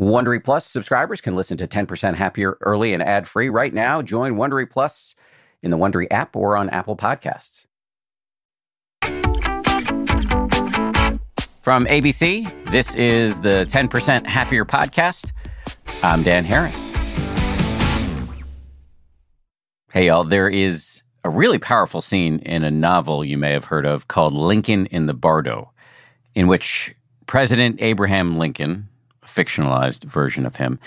Wondery Plus subscribers can listen to 10% Happier early and ad free right now. Join Wondery Plus in the Wondery app or on Apple Podcasts. From ABC, this is the 10% Happier podcast. I'm Dan Harris. Hey, y'all, there is a really powerful scene in a novel you may have heard of called Lincoln in the Bardo, in which President Abraham Lincoln, fictionalized version of him,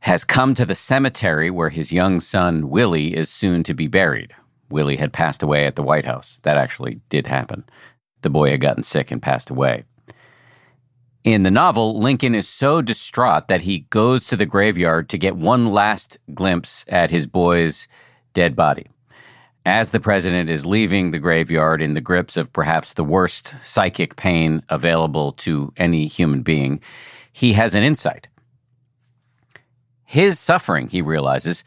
has come to the cemetery where his young son, Willie, is soon to be buried. Willie had passed away at the White House. That actually did happen. The boy had gotten sick and passed away. In the novel, Lincoln is so distraught that he goes to the graveyard to get one last glimpse at his boy's dead body. As the president is leaving the graveyard in the grips of perhaps the worst psychic pain available to any human being, he has an insight. His suffering, he realizes,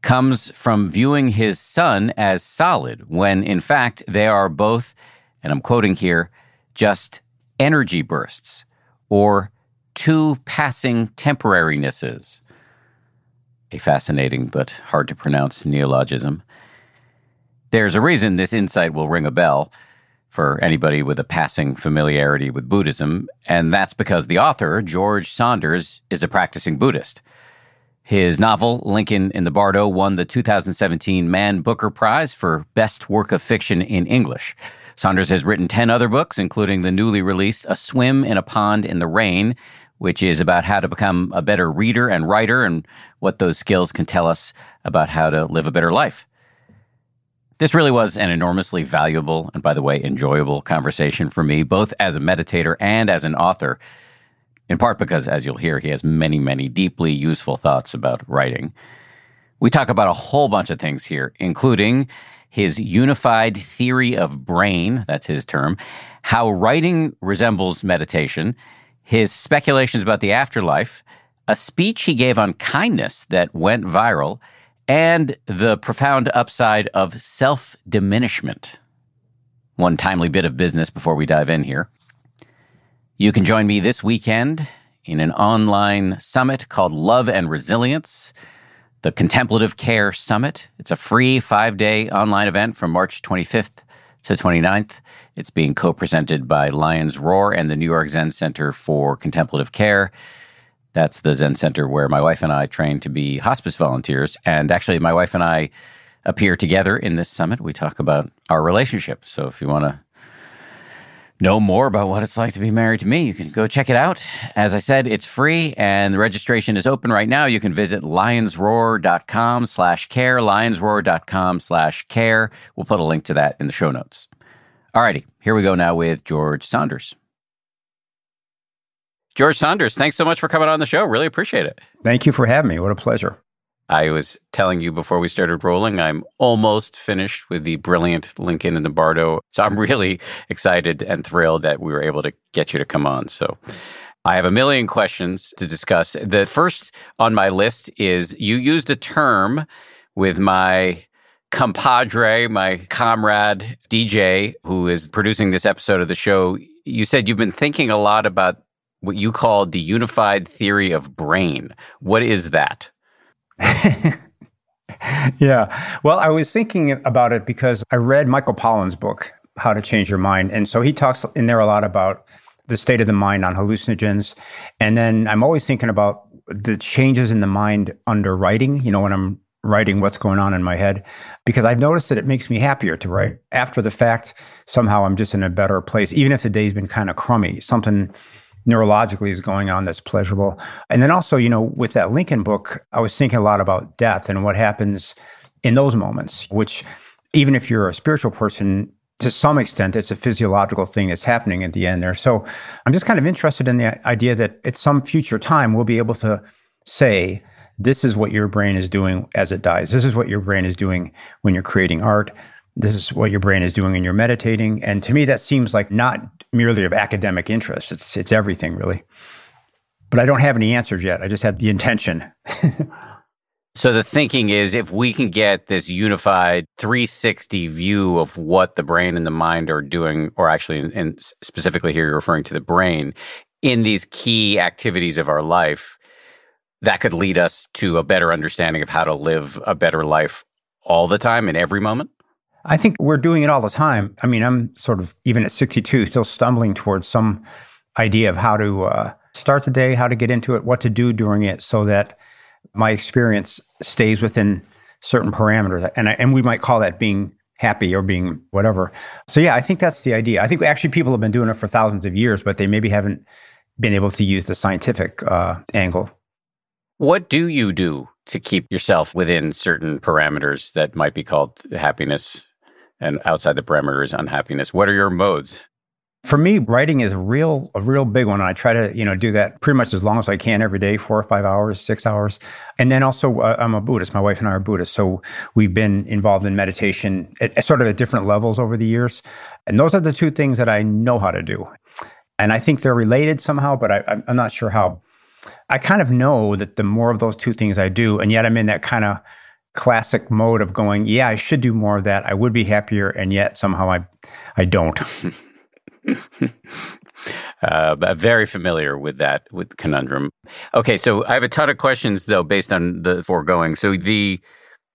comes from viewing his son as solid, when in fact they are both, and I'm quoting here, just energy bursts or two passing temporarinesses. A fascinating but hard to pronounce neologism. There's a reason this insight will ring a bell for anybody with a passing familiarity with Buddhism, and that's because the author, George Saunders, is a practicing Buddhist. His novel, Lincoln in the Bardo, won the 2017 Man Booker Prize for Best Work of Fiction in English. Saunders has written 10 other books, including the newly released A Swim in a Pond in the Rain, which is about how to become a better reader and writer and what those skills can tell us about how to live a better life. This really was an enormously valuable and, by the way, enjoyable conversation for me, both as a meditator and as an author, in part because, as you'll hear, he has many, many deeply useful thoughts about writing. We talk about a whole bunch of things here, including his unified theory of brain, that's his term, how writing resembles meditation, his speculations about the afterlife, a speech he gave on kindness that went viral, and the profound upside of self diminishment. One timely bit of business before we dive in here. You can join me this weekend in an online summit called Love and Resilience, the Contemplative Care Summit. It's a free five day online event from March 25th to 29th. It's being co presented by Lions Roar and the New York Zen Center for Contemplative Care. That's the Zen Center where my wife and I train to be hospice volunteers. And actually, my wife and I appear together in this summit. We talk about our relationship. So if you want to know more about what it's like to be married to me, you can go check it out. As I said, it's free and the registration is open right now. You can visit lionsroar.com slash care, lionsroar.com slash care. We'll put a link to that in the show notes. Alrighty, here we go now with George Saunders. George Saunders, thanks so much for coming on the show. Really appreciate it. Thank you for having me. What a pleasure. I was telling you before we started rolling, I'm almost finished with the brilliant Lincoln and the Bardo. So I'm really excited and thrilled that we were able to get you to come on. So I have a million questions to discuss. The first on my list is you used a term with my compadre, my comrade, DJ, who is producing this episode of the show. You said you've been thinking a lot about what you called the unified theory of brain. What is that? yeah. Well, I was thinking about it because I read Michael Pollan's book, How to Change Your Mind. And so he talks in there a lot about the state of the mind on hallucinogens. And then I'm always thinking about the changes in the mind under writing, you know, when I'm writing what's going on in my head, because I've noticed that it makes me happier to write. After the fact, somehow I'm just in a better place, even if the day's been kind of crummy. Something neurologically is going on that's pleasurable. And then also, you know, with that Lincoln book, I was thinking a lot about death and what happens in those moments, which even if you're a spiritual person, to some extent, it's a physiological thing that's happening at the end there. So I'm just kind of interested in the idea that at some future time, we'll be able to say, this is what your brain is doing as it dies. This is what your brain is doing when you're creating art. This is what your brain is doing when you're meditating. And to me, that seems like not merely of academic interest. It's, it's everything really. But I don't have any answers yet. I just have the intention. so the thinking is if we can get this unified 360 view of what the brain and the mind are doing, or actually, and specifically here, you're referring to the brain in these key activities of our life, that could lead us to a better understanding of how to live a better life all the time in every moment? I think we're doing it all the time. I mean, I'm sort of, even at 62, still stumbling towards some idea of how to uh, start the day, how to get into it, what to do during it so that my experience stays within certain parameters. And, I, and we might call that being happy or being whatever. So, yeah, I think that's the idea. I think actually people have been doing it for thousands of years, but they maybe haven't been able to use the scientific uh, angle. What do you do to keep yourself within certain parameters that might be called happiness and outside the parameters unhappiness? What are your modes? For me, writing is a real, a real big one. I try to, you know, do that pretty much as long as I can every day, four or five hours, six hours. And then also, uh, I'm a Buddhist. My wife and I are Buddhists. So we've been involved in meditation at, at sort of at different levels over the years. And those are the two things that I know how to do. And I think they're related somehow, but I, I'm not sure how. I kind of know that the more of those two things I do, and yet I'm in that kind of classic mode of going, yeah, I should do more of that. I would be happier, and yet somehow I, I don't. uh, very familiar with that with conundrum. Okay, so I have a ton of questions though based on the foregoing. So the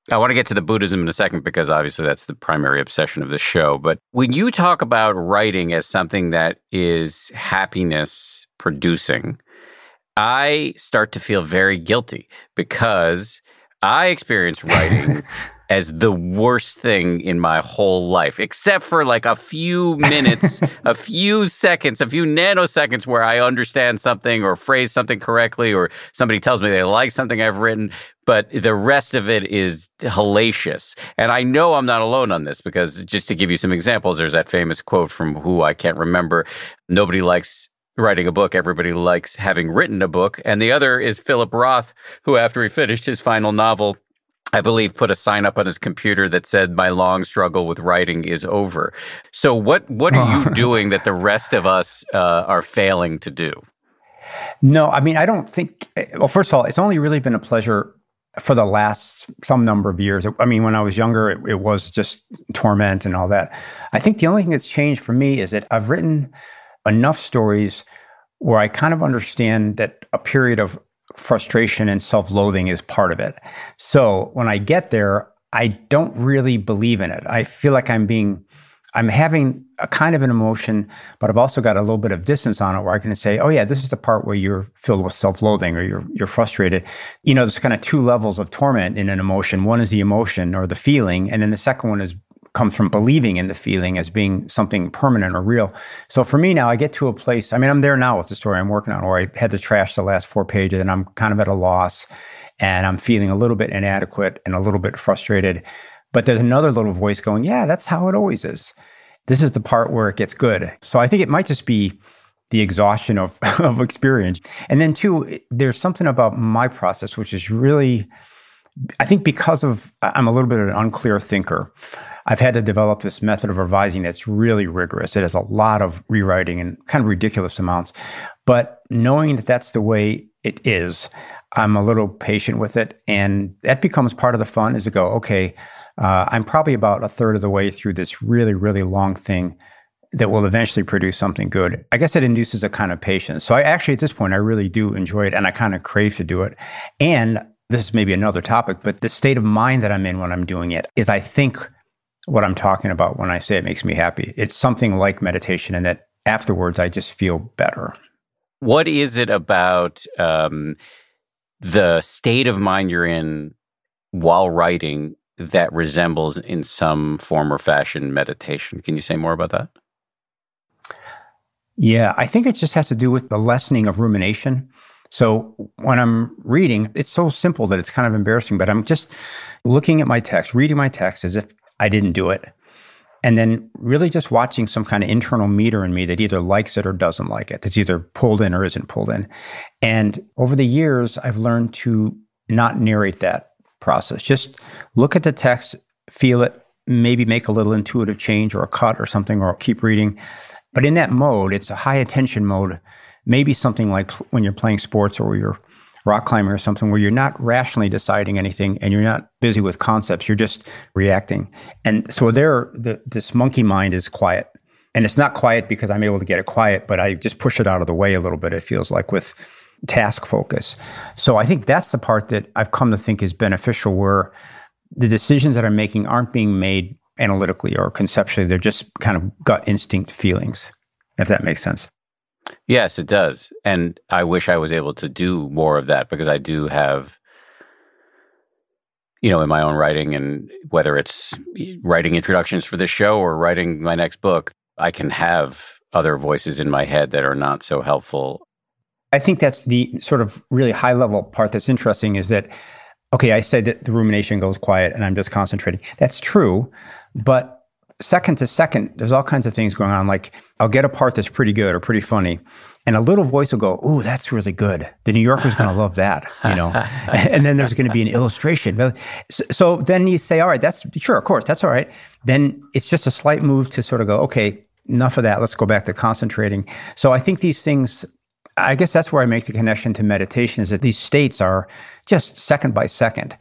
I want to get to the Buddhism in a second because obviously that's the primary obsession of the show. But when you talk about writing as something that is happiness producing, I start to feel very guilty because I experience writing as the worst thing in my whole life, except for like a few minutes, a few seconds, a few nanoseconds where I understand something or phrase something correctly, or somebody tells me they like something I've written. But the rest of it is hellacious. And I know I'm not alone on this because just to give you some examples, there's that famous quote from who I can't remember. Nobody likes writing a book. Everybody likes having written a book. And the other is Philip Roth, who, after he finished his final novel, I believe, put a sign up on his computer that said, "My long struggle with writing is over." So, what what are you doing that the rest of us uh, are failing to do? No, I mean, I don't think. Well, first of all, it's only really been a pleasure for the last some number of years. I mean, when I was younger, it, it was just torment and all that. I think the only thing that's changed for me is that I've written enough stories where I kind of understand that a period of frustration and self loathing is part of it. So when I get there, I don't really believe in it. I feel like I'm being, I'm having a kind of an emotion, but I've also got a little bit of distance on it where I can say, oh yeah, this is the part where you're filled with self-loathing or you're, you're frustrated. You know, there's kind of two levels of torment in an emotion. One is the emotion or the feeling. And then the second one is comes from believing in the feeling as being something permanent or real. So for me now, I get to a place, I mean, I'm there now with the story I'm working on where I had to trash the last four pages and I'm kind of at a loss and I'm feeling a little bit inadequate and a little bit frustrated. But there's another little voice going, yeah, that's how it always is. This is the part where it gets good. So I think it might just be the exhaustion of, of experience. And then two, there's something about my process, which is really, I think because of, I'm a little bit of an unclear thinker. I've had to develop this method of revising that's really rigorous. It has a lot of rewriting and kind of ridiculous amounts. But knowing that that's the way it is, I'm a little patient with it. And that becomes part of the fun is to go, okay, uh, I'm probably about a third of the way through this really, really long thing that will eventually produce something good. I guess it induces a kind of patience. So I actually, at this point, I really do enjoy it and I kind of crave to do it. And this is maybe another topic, but the state of mind that I'm in when I'm doing it is I think what I'm talking about when I say it makes me happy. It's something like meditation, and that afterwards I just feel better. What is it about um, the state of mind you're in while writing that resembles, in some form or fashion, meditation? Can you say more about that? Yeah, I think it just has to do with the lessening of rumination. So when I'm reading, it's so simple that it's kind of embarrassing, but I'm just looking at my text, reading my text as if I didn't do it. And then really just watching some kind of internal meter in me that either likes it or doesn't like it, that's either pulled in or isn't pulled in. And over the years, I've learned to not narrate that process. Just look at the text, feel it, maybe make a little intuitive change or a cut or something, or keep reading. But in that mode, it's a high attention mode, maybe something like when you're playing sports or you're rock climbing or something where you're not rationally deciding anything and you're not busy with concepts, you're just reacting. And so there, the, this monkey mind is quiet. And it's not quiet because I'm able to get it quiet, but I just push it out of the way a little bit. It feels like with task focus. So I think that's the part that I've come to think is beneficial where the decisions that I'm making aren't being made analytically or conceptually. They're just kind of gut instinct feelings, if that makes sense. Yes, it does. And I wish I was able to do more of that because I do have, you know, in my own writing and whether it's writing introductions for this show or writing my next book, I can have other voices in my head that are not so helpful. I think that's the sort of really high level part that's interesting is that, okay, I said that the rumination goes quiet and I'm just concentrating. That's true. But second to second, there's all kinds of things going on. Like I'll get a part that's pretty good or pretty funny, and a little voice will go, "Ooh, that's really good." The New Yorker's going to love that, you know. and then there's going to be an illustration. So then you say, "All right, that's sure, of course, that's all right." Then it's just a slight move to sort of go, "Okay, enough of that. Let's go back to concentrating." So I think these things. I guess that's where I make the connection to meditation is that these states are just second by second.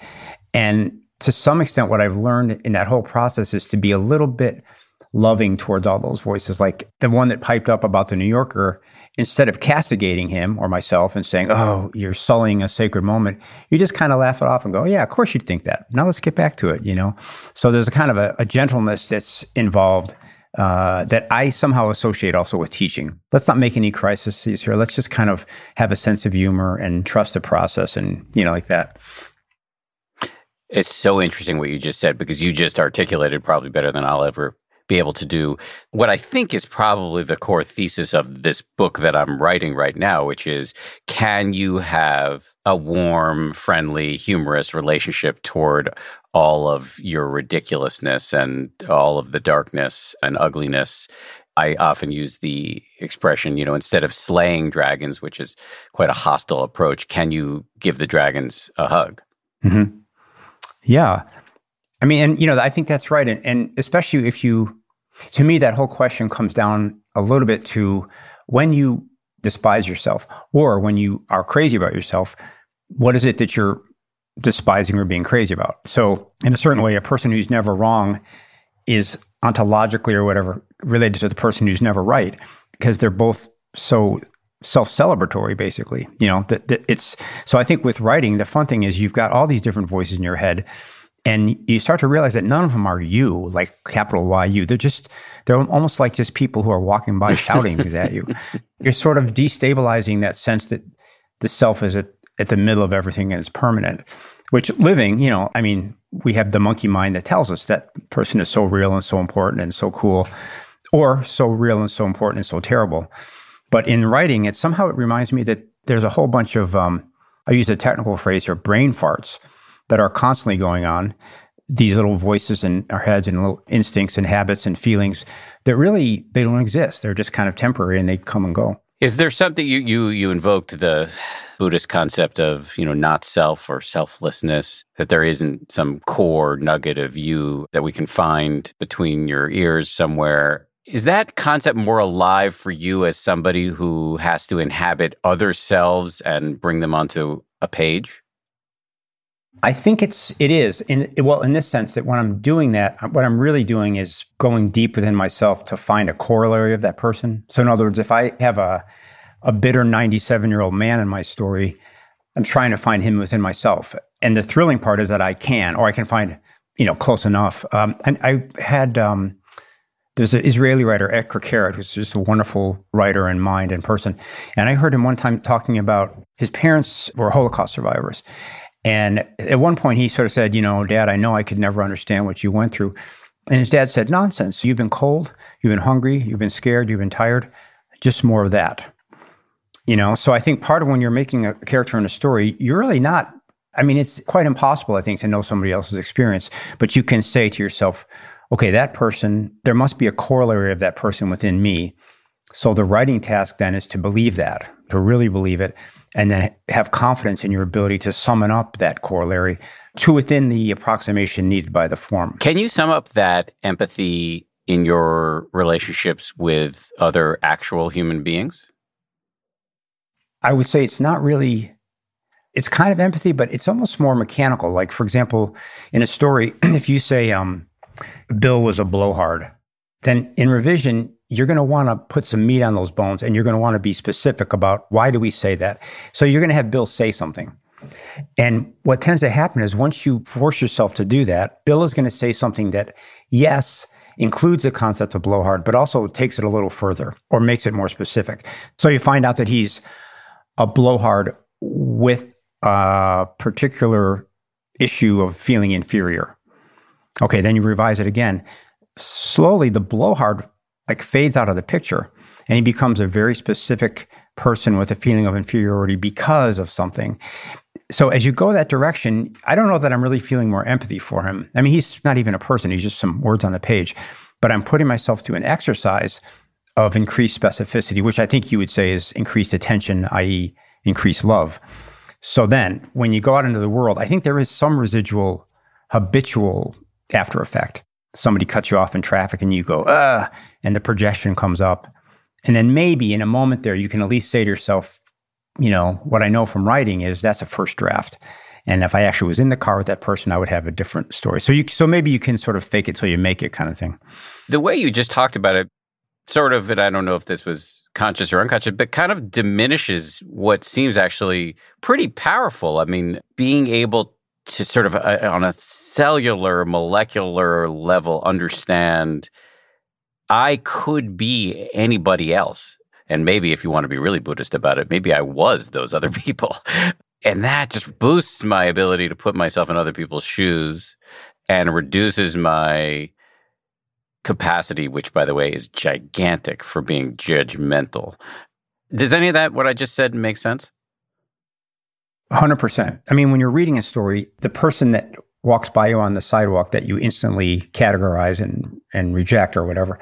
And to some extent, what I've learned in that whole process is to be a little bit loving towards all those voices. Like the one that piped up about the New Yorker, instead of castigating him or myself and saying, Oh, you're sullying a sacred moment, you just kind of laugh it off and go, Yeah, of course you'd think that. Now let's get back to it, you know? So there's a kind of a, a gentleness that's involved. Uh, that I somehow associate also with teaching. Let's not make any crises here. Let's just kind of have a sense of humor and trust the process and, you know, like that. It's so interesting what you just said because you just articulated probably better than I'll ever be able to do what I think is probably the core thesis of this book that I'm writing right now, which is can you have a warm, friendly, humorous relationship toward all of your ridiculousness and all of the darkness and ugliness? I often use the expression, you know, instead of slaying dragons, which is quite a hostile approach, can you give the dragons a hug? Mm-hmm. Yeah. I mean, and you know, I think that's right. And, and especially if you, to me, that whole question comes down a little bit to when you despise yourself or when you are crazy about yourself, what is it that you're despising or being crazy about? So, in a certain way, a person who's never wrong is ontologically or whatever related to the person who's never right because they're both so self-celebratory basically you know that, that it's so i think with writing the fun thing is you've got all these different voices in your head and you start to realize that none of them are you like capital y you. They're just they're almost like just people who are walking by shouting at you. You're sort of destabilizing that sense that the self is at, at the middle of everything and is permanent which living you know i mean we have the monkey mind that tells us that person is so real and so important and so cool or so real and so important and so terrible but in writing it, somehow it reminds me that there's a whole bunch of, um, I use a technical phrase here, brain farts that are constantly going on. These little voices in our heads and little instincts and habits and feelings that really, they don't exist. They're just kind of temporary and they come and go. Is there something you, you, you invoked the Buddhist concept of, you know, not self or selflessness, that there isn't some core nugget of you that we can find between your ears somewhere is that concept more alive for you as somebody who has to inhabit other selves and bring them onto a page? I think it's it is in well in this sense that when I'm doing that, what I'm really doing is going deep within myself to find a corollary of that person. So in other words, if I have a a bitter 97 year old man in my story, I'm trying to find him within myself. And the thrilling part is that I can, or I can find you know close enough. Um, and I had um, there's an Israeli writer, Etgar Keret, who's just a wonderful writer in mind and person. And I heard him one time talking about his parents were Holocaust survivors. And at one point, he sort of said, You know, Dad, I know I could never understand what you went through. And his dad said, Nonsense. You've been cold, you've been hungry, you've been scared, you've been tired. Just more of that. You know, so I think part of when you're making a character in a story, you're really not. I mean, it's quite impossible, I think, to know somebody else's experience, but you can say to yourself, okay, that person, there must be a corollary of that person within me. So the writing task then is to believe that, to really believe it, and then have confidence in your ability to summon up that corollary to within the approximation needed by the form. Can you sum up that empathy in your relationships with other actual human beings? I would say it's not really it's kind of empathy, but it's almost more mechanical. Like, for example, in a story, if you say, um, Bill was a blowhard. Then in revision, you're going to want to put some meat on those bones and you're going to want to be specific about why do we say that. So you're going to have Bill say something. And what tends to happen is once you force yourself to do that, Bill is going to say something that, yes, includes the concept of blowhard, but also takes it a little further or makes it more specific. So you find out that he's a blowhard with a particular issue of feeling inferior. Okay, then you revise it again. Slowly, the blowhard like fades out of the picture and he becomes a very specific person with a feeling of inferiority because of something. So as you go that direction, I don't know that I'm really feeling more empathy for him. I mean, he's not even a person, he's just some words on the page, but I'm putting myself to an exercise of increased specificity, which I think you would say is increased attention, i.e., increased love. So then when you go out into the world, I think there is some residual habitual after effect. Somebody cuts you off in traffic and you go, ah, and the projection comes up. And then maybe in a moment there, you can at least say to yourself, you know, what I know from writing is that's a first draft. And if I actually was in the car with that person, I would have a different story. So you, so maybe you can sort of fake it till you make it kind of thing. The way you just talked about it, sort of, and I don't know if this was conscious or unconscious, but kind of diminishes what seems actually pretty powerful. I mean, being able to sort of uh, on a cellular, molecular level understand I could be anybody else. And maybe if you want to be really Buddhist about it, maybe I was those other people. And that just boosts my ability to put myself in other people's shoes and reduces my capacity, which, by the way, is gigantic for being judgmental. Does any of that, what I just said, make sense? 100%. I mean, when you're reading a story, the person that walks by you on the sidewalk that you instantly categorize and, and reject or whatever,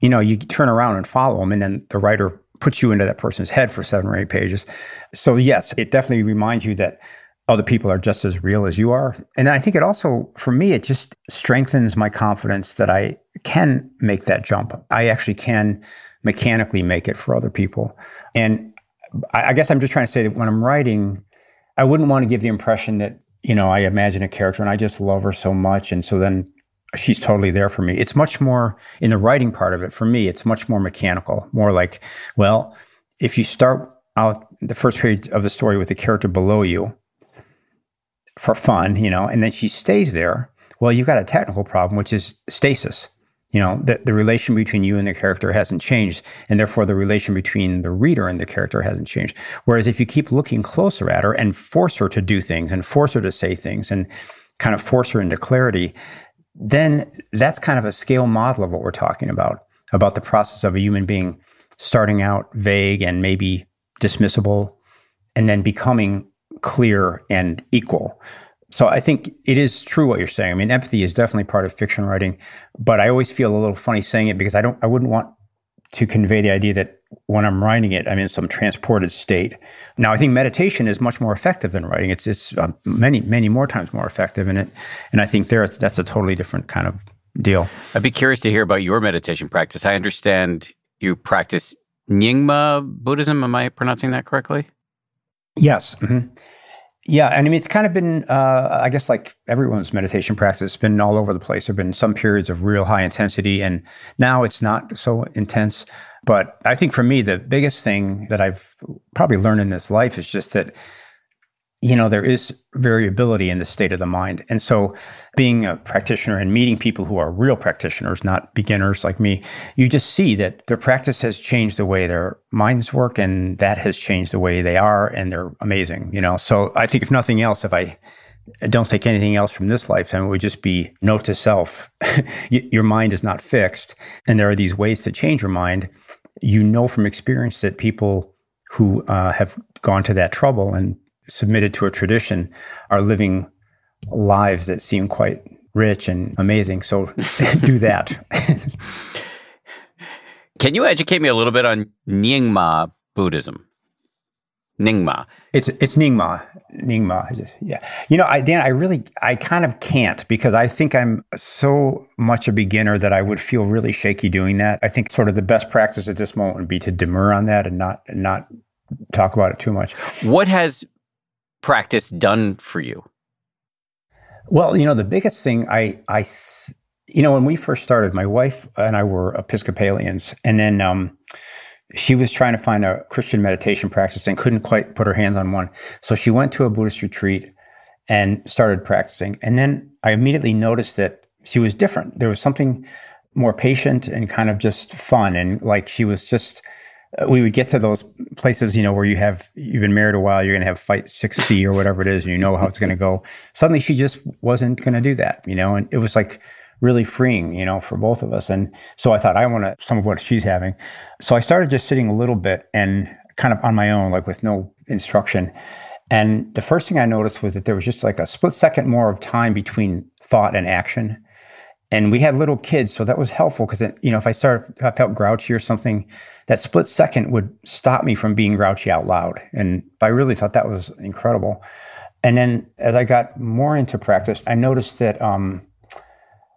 you know, you turn around and follow them, and then the writer puts you into that person's head for seven or eight pages. So, yes, it definitely reminds you that other people are just as real as you are. And I think it also, for me, it just strengthens my confidence that I can make that jump. I actually can mechanically make it for other people. And I, I guess I'm just trying to say that when I'm writing, I wouldn't want to give the impression that, you know, I imagine a character and I just love her so much. And so then she's totally there for me. It's much more in the writing part of it. For me, it's much more mechanical, more like, well, if you start out the first page of the story with the character below you for fun, you know, and then she stays there, well, you've got a technical problem, which is stasis. You know, the, the relation between you and the character hasn't changed, and therefore the relation between the reader and the character hasn't changed. Whereas if you keep looking closer at her and force her to do things and force her to say things and kind of force her into clarity, then that's kind of a scale model of what we're talking about, about the process of a human being starting out vague and maybe dismissible and then becoming clear and equal. So I think it is true what you're saying. I mean, empathy is definitely part of fiction writing, but I always feel a little funny saying it because I don't, I wouldn't want to convey the idea that when I'm writing it, I'm in some transported state. Now, I think meditation is much more effective than writing. It's, it's uh, many, many more times more effective in it. And I think there, that's a totally different kind of deal. I'd be curious to hear about your meditation practice. I understand you practice Nyingma Buddhism. Am I pronouncing that correctly? Yes. Mm-hmm. Yeah, and I mean it's kind of been, uh, I guess, like everyone's meditation practice, been all over the place. There've been some periods of real high intensity, and now it's not so intense. But I think for me, the biggest thing that I've probably learned in this life is just that you know, there is variability in the state of the mind. And so being a practitioner and meeting people who are real practitioners, not beginners like me, you just see that their practice has changed the way their minds work and that has changed the way they are and they're amazing, you know. So I think if nothing else, if I don't take anything else from this lifetime, it would just be note to self. your mind is not fixed. And there are these ways to change your mind. You know from experience that people who uh, have gone to that trouble and submitted to a tradition are living lives that seem quite rich and amazing. So do that. Can you educate me a little bit on Nyingma Buddhism? Nyingma. It's it's Nyingma. Nyingma. Yeah. You know, I Dan, I really I kind of can't because I think I'm so much a beginner that I would feel really shaky doing that. I think sort of the best practice at this moment would be to demur on that and not and not talk about it too much. What has practice done for you? Well, you know, the biggest thing I, I, you know, when we first started, my wife and I were Episcopalians, and then um, she was trying to find a Christian meditation practice and couldn't quite put her hands on one. So she went to a Buddhist retreat and started practicing. And then I immediately noticed that she was different. There was something more patient and kind of just fun. And like she was just, Uh, we would get to those places, you know, where you have, you've been married a while, you're going to have fight 6C or whatever it is, and you know how it's going to go. Suddenly she just wasn't going to do that, you know, and it was like, really freeing, you know, for both of us. And so I thought I want to some of what she's having. So I started just sitting a little bit and kind of on my own, like with no instruction. And the first thing I noticed was that there was just like a split second more of time between thought and action. And we had little kids, so that was helpful because, you know, if I started, I felt grouchy or something, that split second would stop me from being grouchy out loud. And I really thought that was incredible. And then as I got more into practice, I noticed that um,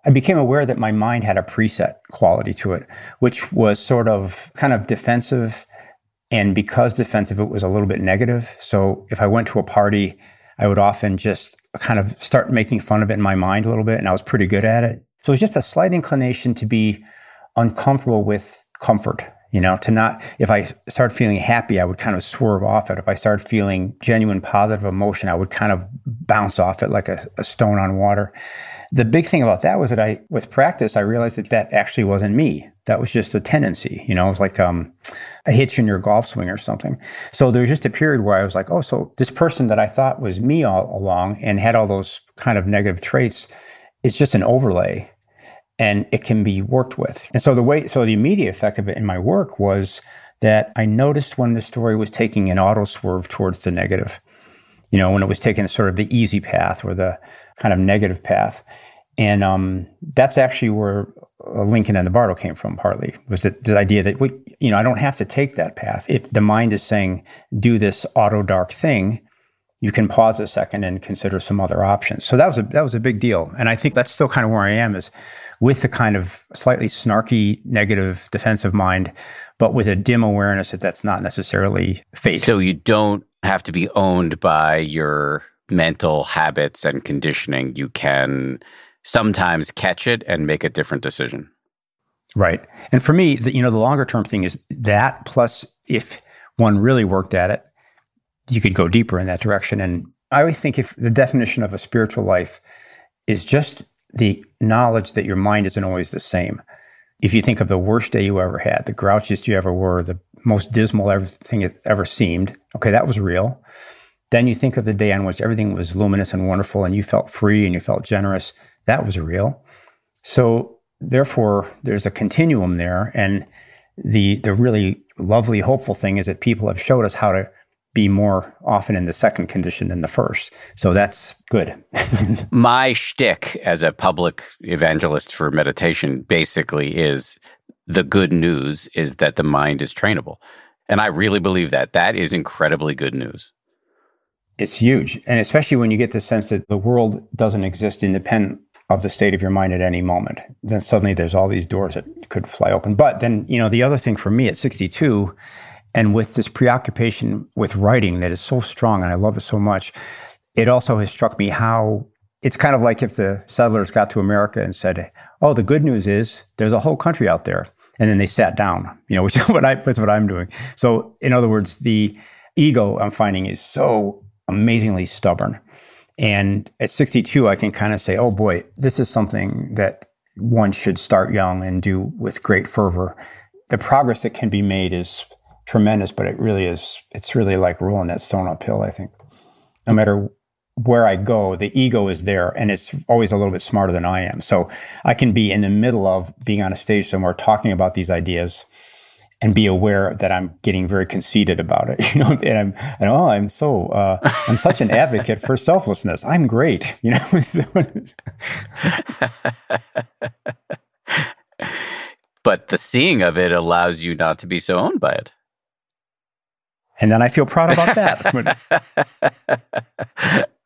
I became aware that my mind had a preset quality to it, which was sort of kind of defensive and because defensive, it was a little bit negative. So if I went to a party, I would often just kind of start making fun of it in my mind a little bit. And I was pretty good at it. So it's just a slight inclination to be uncomfortable with comfort, you know, to not, if I start feeling happy, I would kind of swerve off it. If I start feeling genuine positive emotion, I would kind of bounce off it like a, a stone on water. The big thing about that was that I, with practice, I realized that that actually wasn't me. That was just a tendency. You know, it was like um, a hitch in your golf swing or something. So there was just a period where I was like, oh, so this person that I thought was me all along and had all those kind of negative traits is just an overlay and it can be worked with. And so the way, so the immediate effect of it in my work was that I noticed when the story was taking an auto swerve towards the negative, you know, when it was taking sort of the easy path or the kind of negative path. And um, that's actually where Lincoln and the Bardo came from, partly, was the, the idea that, we, you know, I don't have to take that path. If the mind is saying, do this auto dark thing, you can pause a second and consider some other options. So that was a, that was a big deal. And I think that's still kind of where I am is with the kind of slightly snarky, negative, defensive mind, but with a dim awareness that that's not necessarily fate. So you don't have to be owned by your mental habits and conditioning. You can sometimes catch it and make a different decision. Right. And for me, the, you know, the longer term thing is that plus if one really worked at it, you could go deeper in that direction. And I always think if the definition of a spiritual life is just the knowledge that your mind isn't always the same. If you think of the worst day you ever had, the grouchiest you ever were, the most dismal everything it ever seemed, okay, that was real. Then you think of the day on which everything was luminous and wonderful and you felt free and you felt generous. That was real. So therefore, there's a continuum there. And the, the really lovely, hopeful thing is that people have showed us how to be more often in the second condition than the first. So that's good. My shtick as a public evangelist for meditation basically is the good news is that the mind is trainable. And I really believe that. That is incredibly good news. It's huge. And especially when you get the sense that the world doesn't exist independent of the state of your mind at any moment. Then suddenly there's all these doors that could fly open. But then, you know, the other thing for me at 62, and with this preoccupation with writing that is so strong and I love it so much, it also has struck me how it's kind of like if the settlers got to America and said, Oh, the good news is there's a whole country out there. And then they sat down, you know, which is what I, that's what I'm doing. So in other words, the ego I'm finding is so amazingly stubborn. And at 62, I can kind of say, oh boy, this is something that one should start young and do with great fervor. The progress that can be made is tremendous, but it really is, it's really like rolling that stone uphill, I think. No matter where I go, the ego is there and it's always a little bit smarter than I am. So I can be in the middle of being on a stage somewhere talking about these ideas and be aware that I'm getting very conceited about it. You know, and I'm, and oh, I'm so, uh, I'm such an advocate for selflessness. I'm great. You know. but the seeing of it allows you not to be so owned by it. And then I feel proud about that.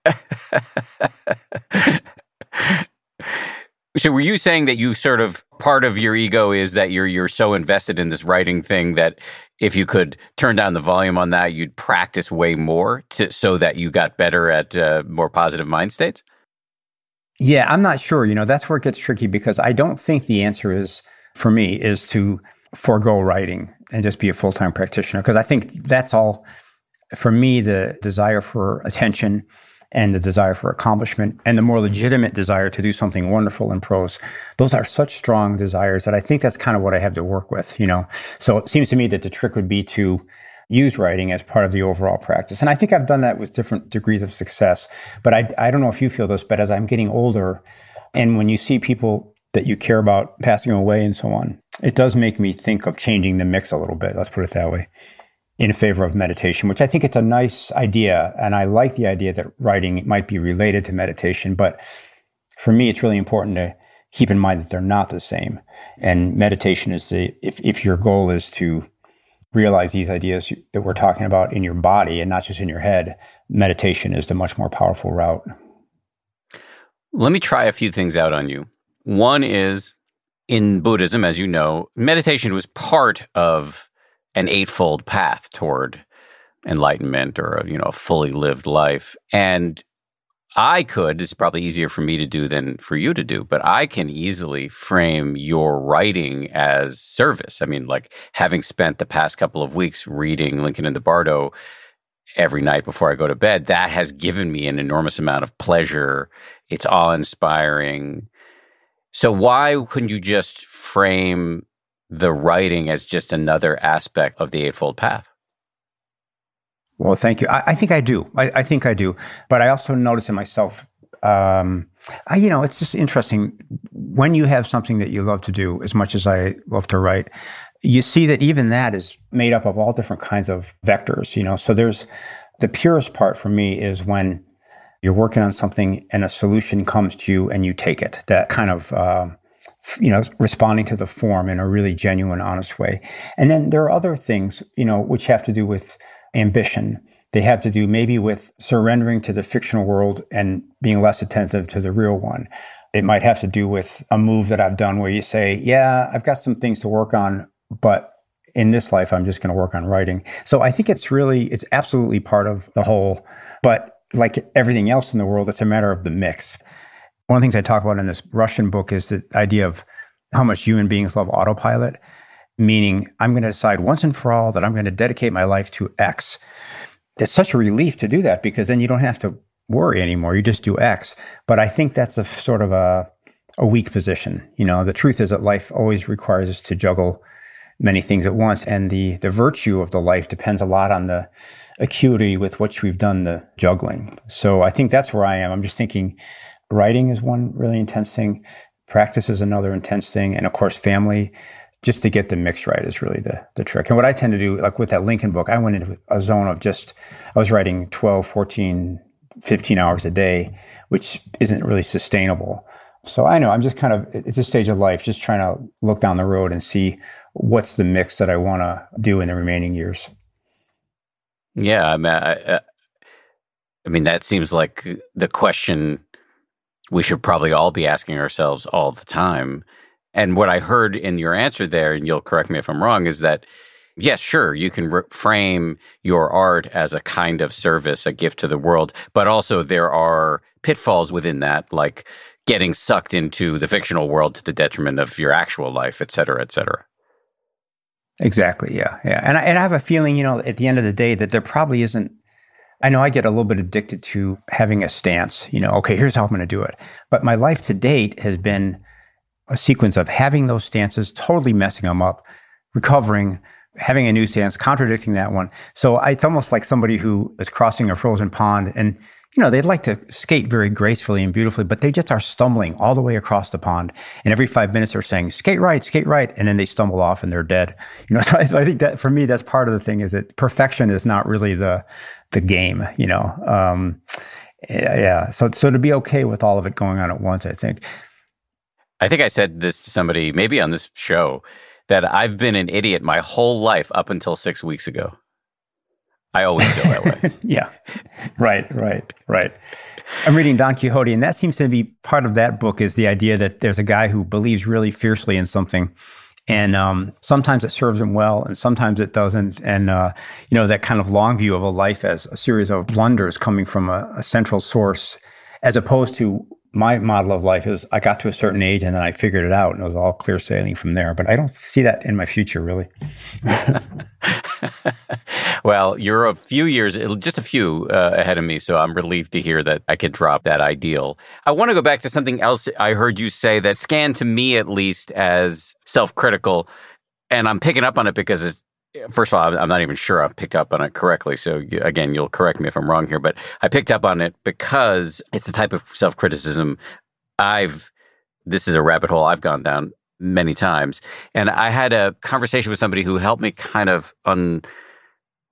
So were you saying that you sort of part of your ego is that you're you're so invested in this writing thing that if you could turn down the volume on that, you'd practice way more to, so that you got better at uh, more positive mind states? Yeah, I'm not sure. You know, that's where it gets tricky because I don't think the answer is, for me, is to forego writing and just be a full time practitioner. Because I think that's all, for me, the desire for attention and the desire for accomplishment and the more legitimate desire to do something wonderful in prose. Those are such strong desires that I think that's kind of what I have to work with, you know. So it seems to me that the trick would be to use writing as part of the overall practice. And I think I've done that with different degrees of success. But I, I don't know if you feel this, but as I'm getting older and when you see people that you care about passing away and so on, it does make me think of changing the mix a little bit. Let's put it that way in favor of meditation, which I think it's a nice idea. And I like the idea that writing might be related to meditation. But for me, it's really important to keep in mind that they're not the same. And meditation is the, if, if your goal is to realize these ideas that we're talking about in your body and not just in your head, meditation is the much more powerful route. Let me try a few things out on you. One is in Buddhism, as you know, meditation was part of an eightfold path toward enlightenment or a, you know a fully lived life. And i could it's probably easier for me to do than for you to do but i can easily frame your writing as service. I mean like having spent the past couple of weeks reading lincoln and bardo every night before i go to bed that has given me an enormous amount of pleasure. It's awe-inspiring so why couldn't you just frame the writing as just another aspect of the Eightfold Path? Well, thank you. I, I think I do. I, I, think I do. But I also notice in myself, um, I, you know, it's just interesting when you have something that you love to do as much as I love to write. You see that even that is made up of all different kinds of vectors. You know, so there's the purest part for me is when you're working on something and a solution comes to you and you take it. That kind of uh, you know, responding to the form in a really genuine, honest way. And then there are other things, you know, which have to do with ambition. They have to do maybe with surrendering to the fictional world and being less attentive to the real one. It might have to do with a move that I've done where you say, yeah, I've got some things to work on, but in this life, I'm just going to work on writing. So I think it's really, it's absolutely part of the whole. But like everything else in the world, it's a matter of the mix. One of the things I talk about in this Russian book is the idea of how much human beings love autopilot, meaning I'm going to decide once and for all that I'm going to dedicate my life to X. It's such a relief to do that because then you don't have to worry anymore. You just do X. But I think that's a sort of a, a weak position. You know, the truth is that life always requires us to juggle many things at once. And the, the virtue of the life depends a lot on the acuity with which we've done the juggling. So I think that's where I am. I'm just thinking writing is one really intense thing. Practice is another intense thing. And of course, family, just to get the mix right is really the, the trick. And what I tend to do, like with that Lincoln book, I went into a zone of just, I was writing 12, 14, 15 hours a day, which isn't really sustainable. So I know I'm just kind of at this stage of life, just trying to look down the road and see what's the mix that I want to do in the remaining years. Yeah, I mean, I, I mean that seems like the question we should probably all be asking ourselves all the time. And what I heard in your answer there, and you'll correct me if I'm wrong, is that yes, sure, you can re- frame your art as a kind of service, a gift to the world, but also there are pitfalls within that, like getting sucked into the fictional world to the detriment of your actual life, et cetera, et cetera. Exactly. Yeah. Yeah. And I, and I have a feeling, you know, at the end of the day, that there probably isn't I know I get a little bit addicted to having a stance, you know, okay, here's how I'm going to do it. But my life to date has been a sequence of having those stances, totally messing them up, recovering, having a new stance, contradicting that one. So it's almost like somebody who is crossing a frozen pond and you know, they'd like to skate very gracefully and beautifully, but they just are stumbling all the way across the pond. And every five minutes they're saying, skate right, skate right. And then they stumble off and they're dead. You know, so I, so I think that for me, that's part of the thing is that perfection is not really the, the game, you know. Um, yeah. So, so to be okay with all of it going on at once, I think. I think I said this to somebody, maybe on this show, that I've been an idiot my whole life up until six weeks ago. I always feel that way. yeah. Right, right, right. I'm reading Don Quixote, and that seems to be part of that book is the idea that there's a guy who believes really fiercely in something and um, sometimes it serves him well, and sometimes it doesn't. And uh, you know that kind of long view of a life as a series of blunders coming from a, a central source, as opposed to my model of life is I got to a certain age and then I figured it out and it was all clear sailing from there. But I don't see that in my future, really. well, you're a few years, just a few uh, ahead of me. So I'm relieved to hear that I could drop that ideal. I want to go back to something else I heard you say that scanned to me at least as self critical. And I'm picking up on it because it's first of all, I'm not even sure I picked up on it correctly. So again, you'll correct me if I'm wrong here, but I picked up on it because it's the type of self criticism I've. This is a rabbit hole I've gone down many times, and I had a conversation with somebody who helped me kind of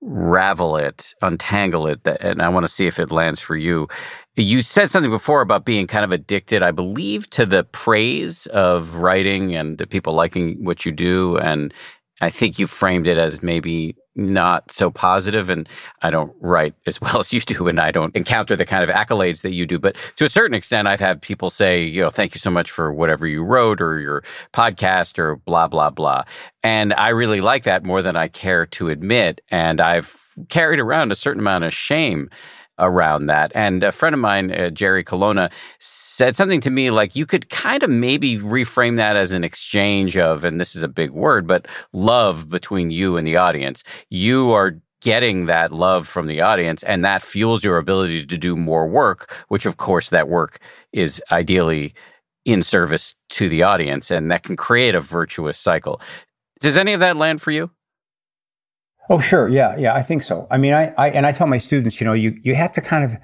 unravel it, untangle it, and I want to see if it lands for you. You said something before about being kind of addicted, I believe, to the praise of writing and people liking what you do and I think you framed it as maybe not so positive and I don't write as well as you do and I don't encounter the kind of accolades that you do but to a certain extent I've had people say you know thank you so much for whatever you wrote or your podcast or blah blah blah and I really like that more than I care to admit and I've carried around a certain amount of shame around that. And a friend of mine, uh, Jerry Colonna, said something to me like you could kind of maybe reframe that as an exchange of, and this is a big word, but love between you and the audience. You are getting that love from the audience and that fuels your ability to do more work which of course that work is ideally in service to the audience and that can create a virtuous cycle does any of that land for you Oh, sure. Yeah. Yeah. I think so. I mean, I, I, and I tell my students, you know, you, you have to kind of,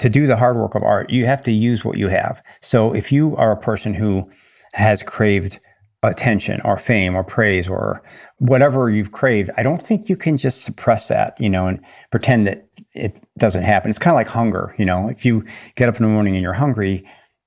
to do the hard work of art, you have to use what you have. So if you are a person who has craved attention or fame or praise or whatever you've craved, I don't think you can just suppress that, you know, and pretend that it doesn't happen. It's kind of like hunger, you know, if you get up in the morning and you're hungry,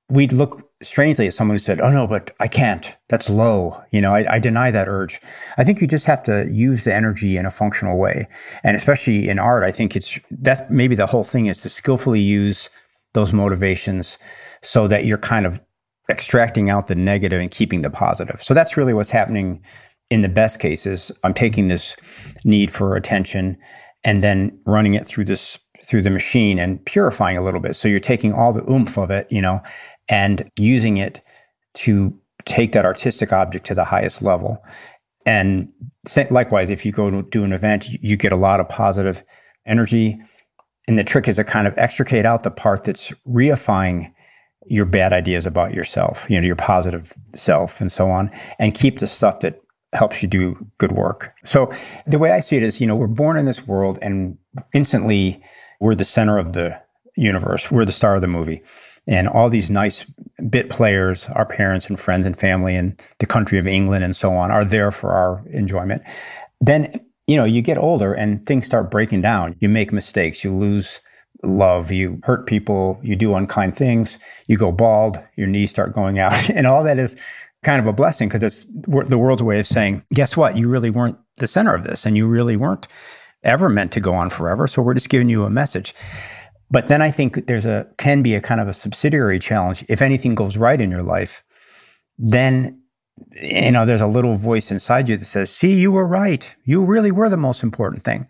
we'd look strangely as someone who said, "Oh no, but I can't. That's low." You know, I, I, deny that urge. I think you just have to use the energy in a functional way, and especially in art, I think it's that's maybe the whole thing is to skillfully use those motivations so that you're kind of extracting out the negative and keeping the positive. So that's really what's happening in the best cases. I'm taking this need for attention and then running it through this through the machine and purifying a little bit. So you're taking all the oomph of it, you know, and using it to take that artistic object to the highest level. And likewise, if you go to do an event, you get a lot of positive energy. And the trick is to kind of extricate out the part that's reifying your bad ideas about yourself, you know, your positive self and so on, and keep the stuff that helps you do good work. So the way I see it is, you know, we're born in this world and instantly we're the center of the universe. We're the star of the movie and all these nice bit players, our parents and friends and family and the country of England and so on are there for our enjoyment. Then, you know, you get older and things start breaking down. You make mistakes, you lose love, you hurt people, you do unkind things, you go bald, your knees start going out. and all that is kind of a blessing because it's the world's way of saying, guess what? You really weren't the center of this and you really weren't ever meant to go on forever. So we're just giving you a message. But then I think there's a can be a kind of a subsidiary challenge. If anything goes right in your life, then you know there's a little voice inside you that says, "See, you were right. You really were the most important thing."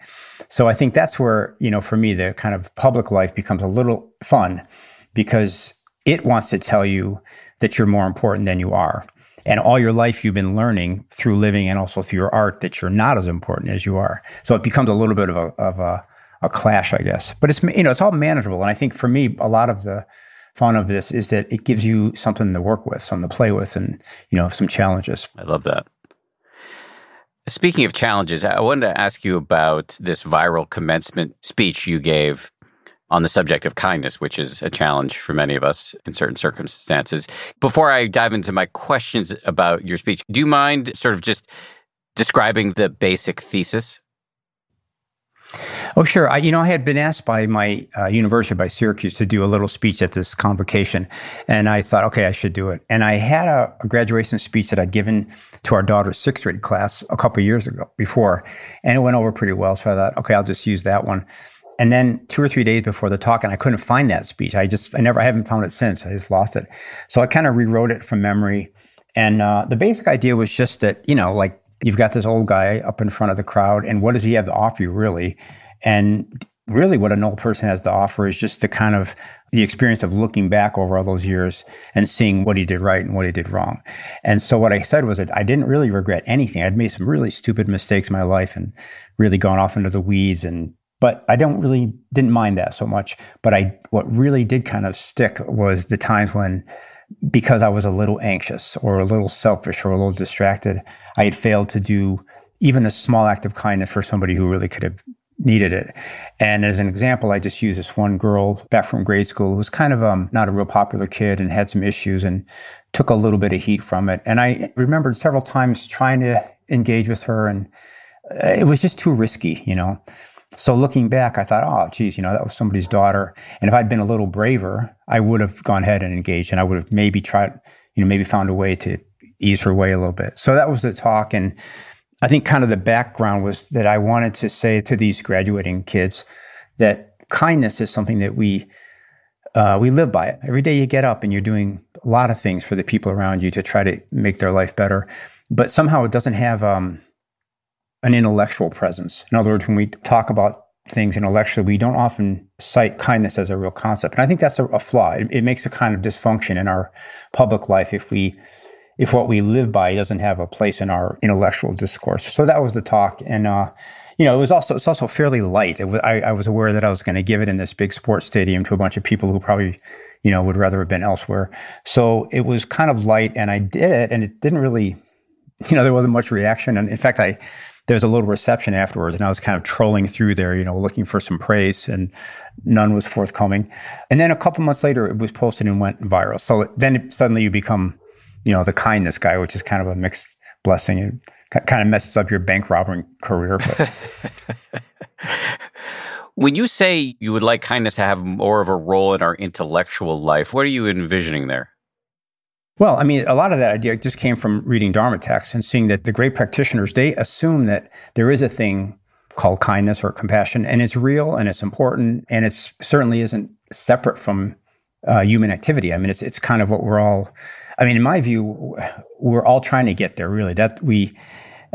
So I think that's where you know for me the kind of public life becomes a little fun because it wants to tell you that you're more important than you are. And all your life you've been learning through living and also through your art that you're not as important as you are. So it becomes a little bit of a, of a a clash, I guess. But it's you know it's all manageable, and I think for me, a lot of the fun of this is that it gives you something to work with, something to play with, and you know some challenges. I love that. Speaking of challenges, I wanted to ask you about this viral commencement speech you gave on the subject of kindness, which is a challenge for many of us in certain circumstances. Before I dive into my questions about your speech, do you mind sort of just describing the basic thesis? Oh, sure. I, you know, I had been asked by my uh, university, by Syracuse, to do a little speech at this convocation. And I thought, okay, I should do it. And I had a, a graduation speech that I'd given to our daughter's sixth grade class a couple years ago before. And it went over pretty well. So I thought, okay, I'll just use that one. And then two or three days before the talk, and I couldn't find that speech. I just, I never, I haven't found it since. I just lost it. So I kind of rewrote it from memory. And uh, the basic idea was just that, you know, like you've got this old guy up in front of the crowd, and what does he have to offer you, really? And really what an old person has to offer is just the kind of the experience of looking back over all those years and seeing what he did right and what he did wrong. And so what I said was that I didn't really regret anything. I'd made some really stupid mistakes in my life and really gone off into the weeds and but I don't really didn't mind that so much. But I what really did kind of stick was the times when because I was a little anxious or a little selfish or a little distracted, I had failed to do even a small act of kindness for somebody who really could have needed it. And as an example, I just used this one girl back from grade school who was kind of um, not a real popular kid and had some issues and took a little bit of heat from it. And I remembered several times trying to engage with her and uh, it was just too risky, you know. So looking back, I thought, oh, geez, you know, that was somebody's daughter. And if I'd been a little braver, I would have gone ahead and engaged and I would have maybe tried, you know, maybe found a way to ease her way a little bit. So that was the talk. And I think kind of the background was that I wanted to say to these graduating kids that kindness is something that we uh, we live by it. Every day you get up and you're doing a lot of things for the people around you to try to make their life better, but somehow it doesn't have um, an intellectual presence. In other words, when we talk about things intellectually, we don't often cite kindness as a real concept, and I think that's a, a flaw. It, it makes a kind of dysfunction in our public life if we if what we live by doesn't have a place in our intellectual discourse. So that was the talk. And, uh, you know, it was also, it's also fairly light. Was, I, I was aware that I was going to give it in this big sports stadium to a bunch of people who probably, you know, would rather have been elsewhere. So it was kind of light and I did it and it didn't really, you know, there wasn't much reaction. And in fact, I, there was a little reception afterwards and I was kind of trolling through there, you know, looking for some praise and none was forthcoming. And then a couple months later, it was posted and went viral. So then suddenly you become, you know, the kindness guy, which is kind of a mixed blessing. It kind of messes up your bank robbing career. when you say you would like kindness to have more of a role in our intellectual life, what are you envisioning there? Well, I mean, a lot of that idea just came from reading Dharma texts and seeing that the great practitioners, they assume that there is a thing called kindness or compassion, and it's real and it's important, and it certainly isn't separate from uh, human activity. I mean, it's it's kind of what we're all I mean, in my view, we're all trying to get there. Really, that we.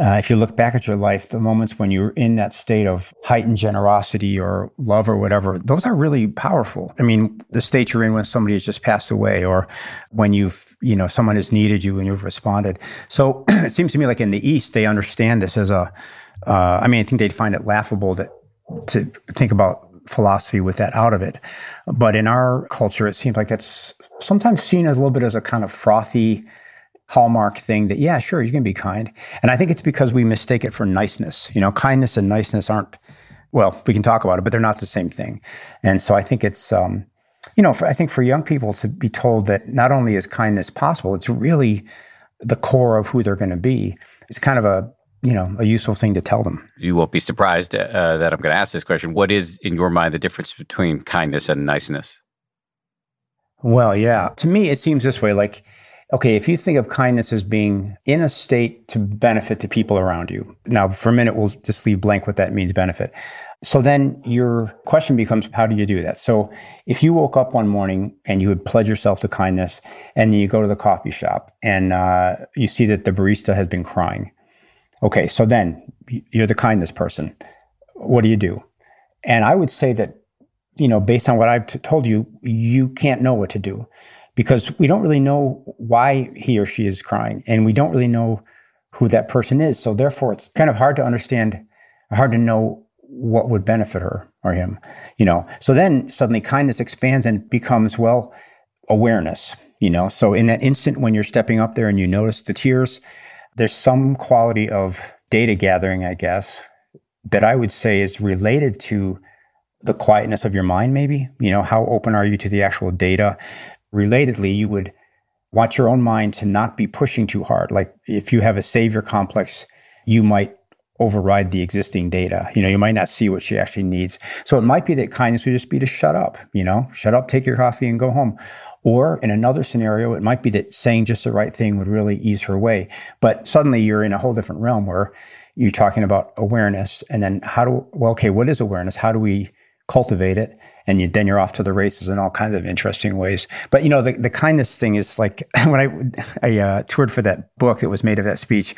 Uh, if you look back at your life, the moments when you're in that state of heightened generosity or love or whatever, those are really powerful. I mean, the state you're in when somebody has just passed away or when you've, you know, someone has needed you and you've responded. So it seems to me like in the East, they understand this as a. Uh, I mean, I think they'd find it laughable that to think about philosophy with that out of it. But in our culture, it seems like that's sometimes seen as a little bit as a kind of frothy hallmark thing that, yeah, sure, you can be kind. And I think it's because we mistake it for niceness. You know, kindness and niceness aren't, well, we can talk about it, but they're not the same thing. And so I think it's, um, you know, for, I think for young people to be told that not only is kindness possible, it's really the core of who they're going to be. It's kind of a you know, a useful thing to tell them. You won't be surprised uh, that I'm going to ask this question. What is, in your mind, the difference between kindness and niceness? Well, yeah. To me, it seems this way like, okay, if you think of kindness as being in a state to benefit the people around you. Now, for a minute, we'll just leave blank what that means benefit. So then your question becomes, how do you do that? So if you woke up one morning and you would pledge yourself to kindness and then you go to the coffee shop and uh, you see that the barista has been crying Okay, so then you're the kindness person. What do you do? And I would say that, you know, based on what I've t- told you, you can't know what to do because we don't really know why he or she is crying and we don't really know who that person is. So therefore, it's kind of hard to understand, hard to know what would benefit her or him, you know. So then suddenly kindness expands and becomes, well, awareness, you know. So in that instant when you're stepping up there and you notice the tears, there's some quality of data gathering, I guess, that I would say is related to the quietness of your mind, maybe. You know, how open are you to the actual data? Relatedly, you would want your own mind to not be pushing too hard. Like if you have a savior complex, you might override the existing data. You know, you might not see what she actually needs. So it might be that kindness would just be to shut up, you know, shut up, take your coffee and go home. Or in another scenario, it might be that saying just the right thing would really ease her way. But suddenly you're in a whole different realm where you're talking about awareness and then how do, well, okay, what is awareness? How do we cultivate it? And you, then you're off to the races in all kinds of interesting ways. But you know, the, the kindness thing is like when I, I uh, toured for that book that was made of that speech,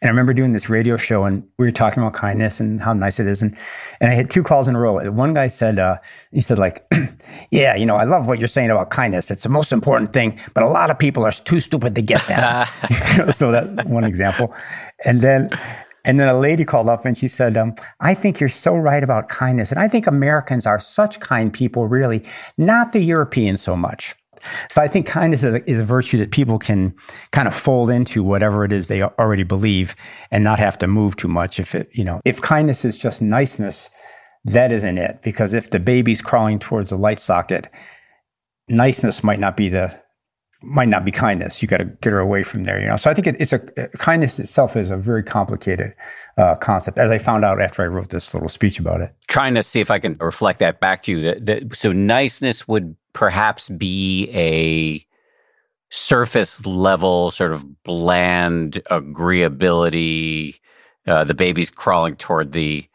And I remember doing this radio show and we were talking about kindness and how nice it is. And, and I had two calls in a row. One guy said, uh, he said like, yeah, you know, I love what you're saying about kindness. It's the most important thing, but a lot of people are too stupid to get that. so that one example. And then, and then a lady called up and she said, um, I think you're so right about kindness. And I think Americans are such kind people, really, not the Europeans so much. So I think kindness is a, is a, virtue that people can kind of fold into whatever it is they already believe and not have to move too much. If it, you know, if kindness is just niceness, that isn't it. Because if the baby's crawling towards a light socket, niceness might not be the might not be kindness. You got to get her away from there, you know. So I think it, it's a kindness itself is a very complicated uh, concept, as I found out after I wrote this little speech about it. Trying to see if I can reflect that back to you. That, that so niceness would perhaps be a surface level, sort of bland agreeability. Uh, the baby's crawling toward the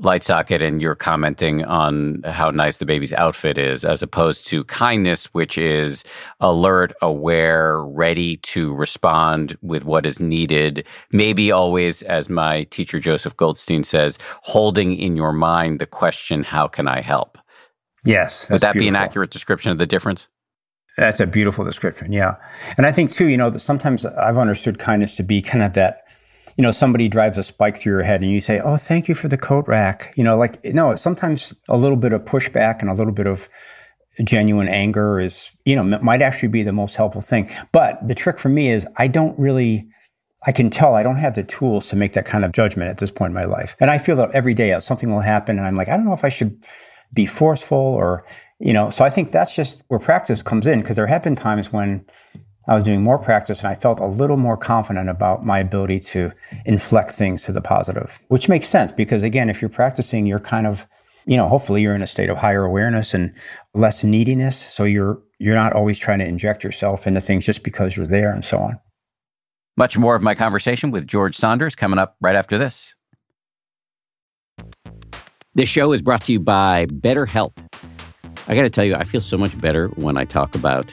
light socket and you're commenting on how nice the baby's outfit is, as opposed to kindness, which is alert, aware, ready to respond with what is needed. Maybe always, as my teacher Joseph Goldstein says, holding in your mind the question, how can I help? Yes. Would that beautiful. be an accurate description of the difference? That's a beautiful description. Yeah. And I think too, you know, that sometimes I've understood kindness to be kind of that you know, somebody drives a spike through your head and you say, Oh, thank you for the coat rack. You know, like, no, sometimes a little bit of pushback and a little bit of genuine anger is, you know, might actually be the most helpful thing. But the trick for me is I don't really, I can tell I don't have the tools to make that kind of judgment at this point in my life. And I feel that every day something will happen and I'm like, I don't know if I should be forceful or, you know, so I think that's just where practice comes in because there have been times when I was doing more practice and I felt a little more confident about my ability to inflect things to the positive, which makes sense because again, if you're practicing, you're kind of, you know, hopefully you're in a state of higher awareness and less neediness. So you're, you're not always trying to inject yourself into things just because you're there and so on. Much more of my conversation with George Saunders coming up right after this. This show is brought to you by BetterHelp. I got to tell you, I feel so much better when I talk about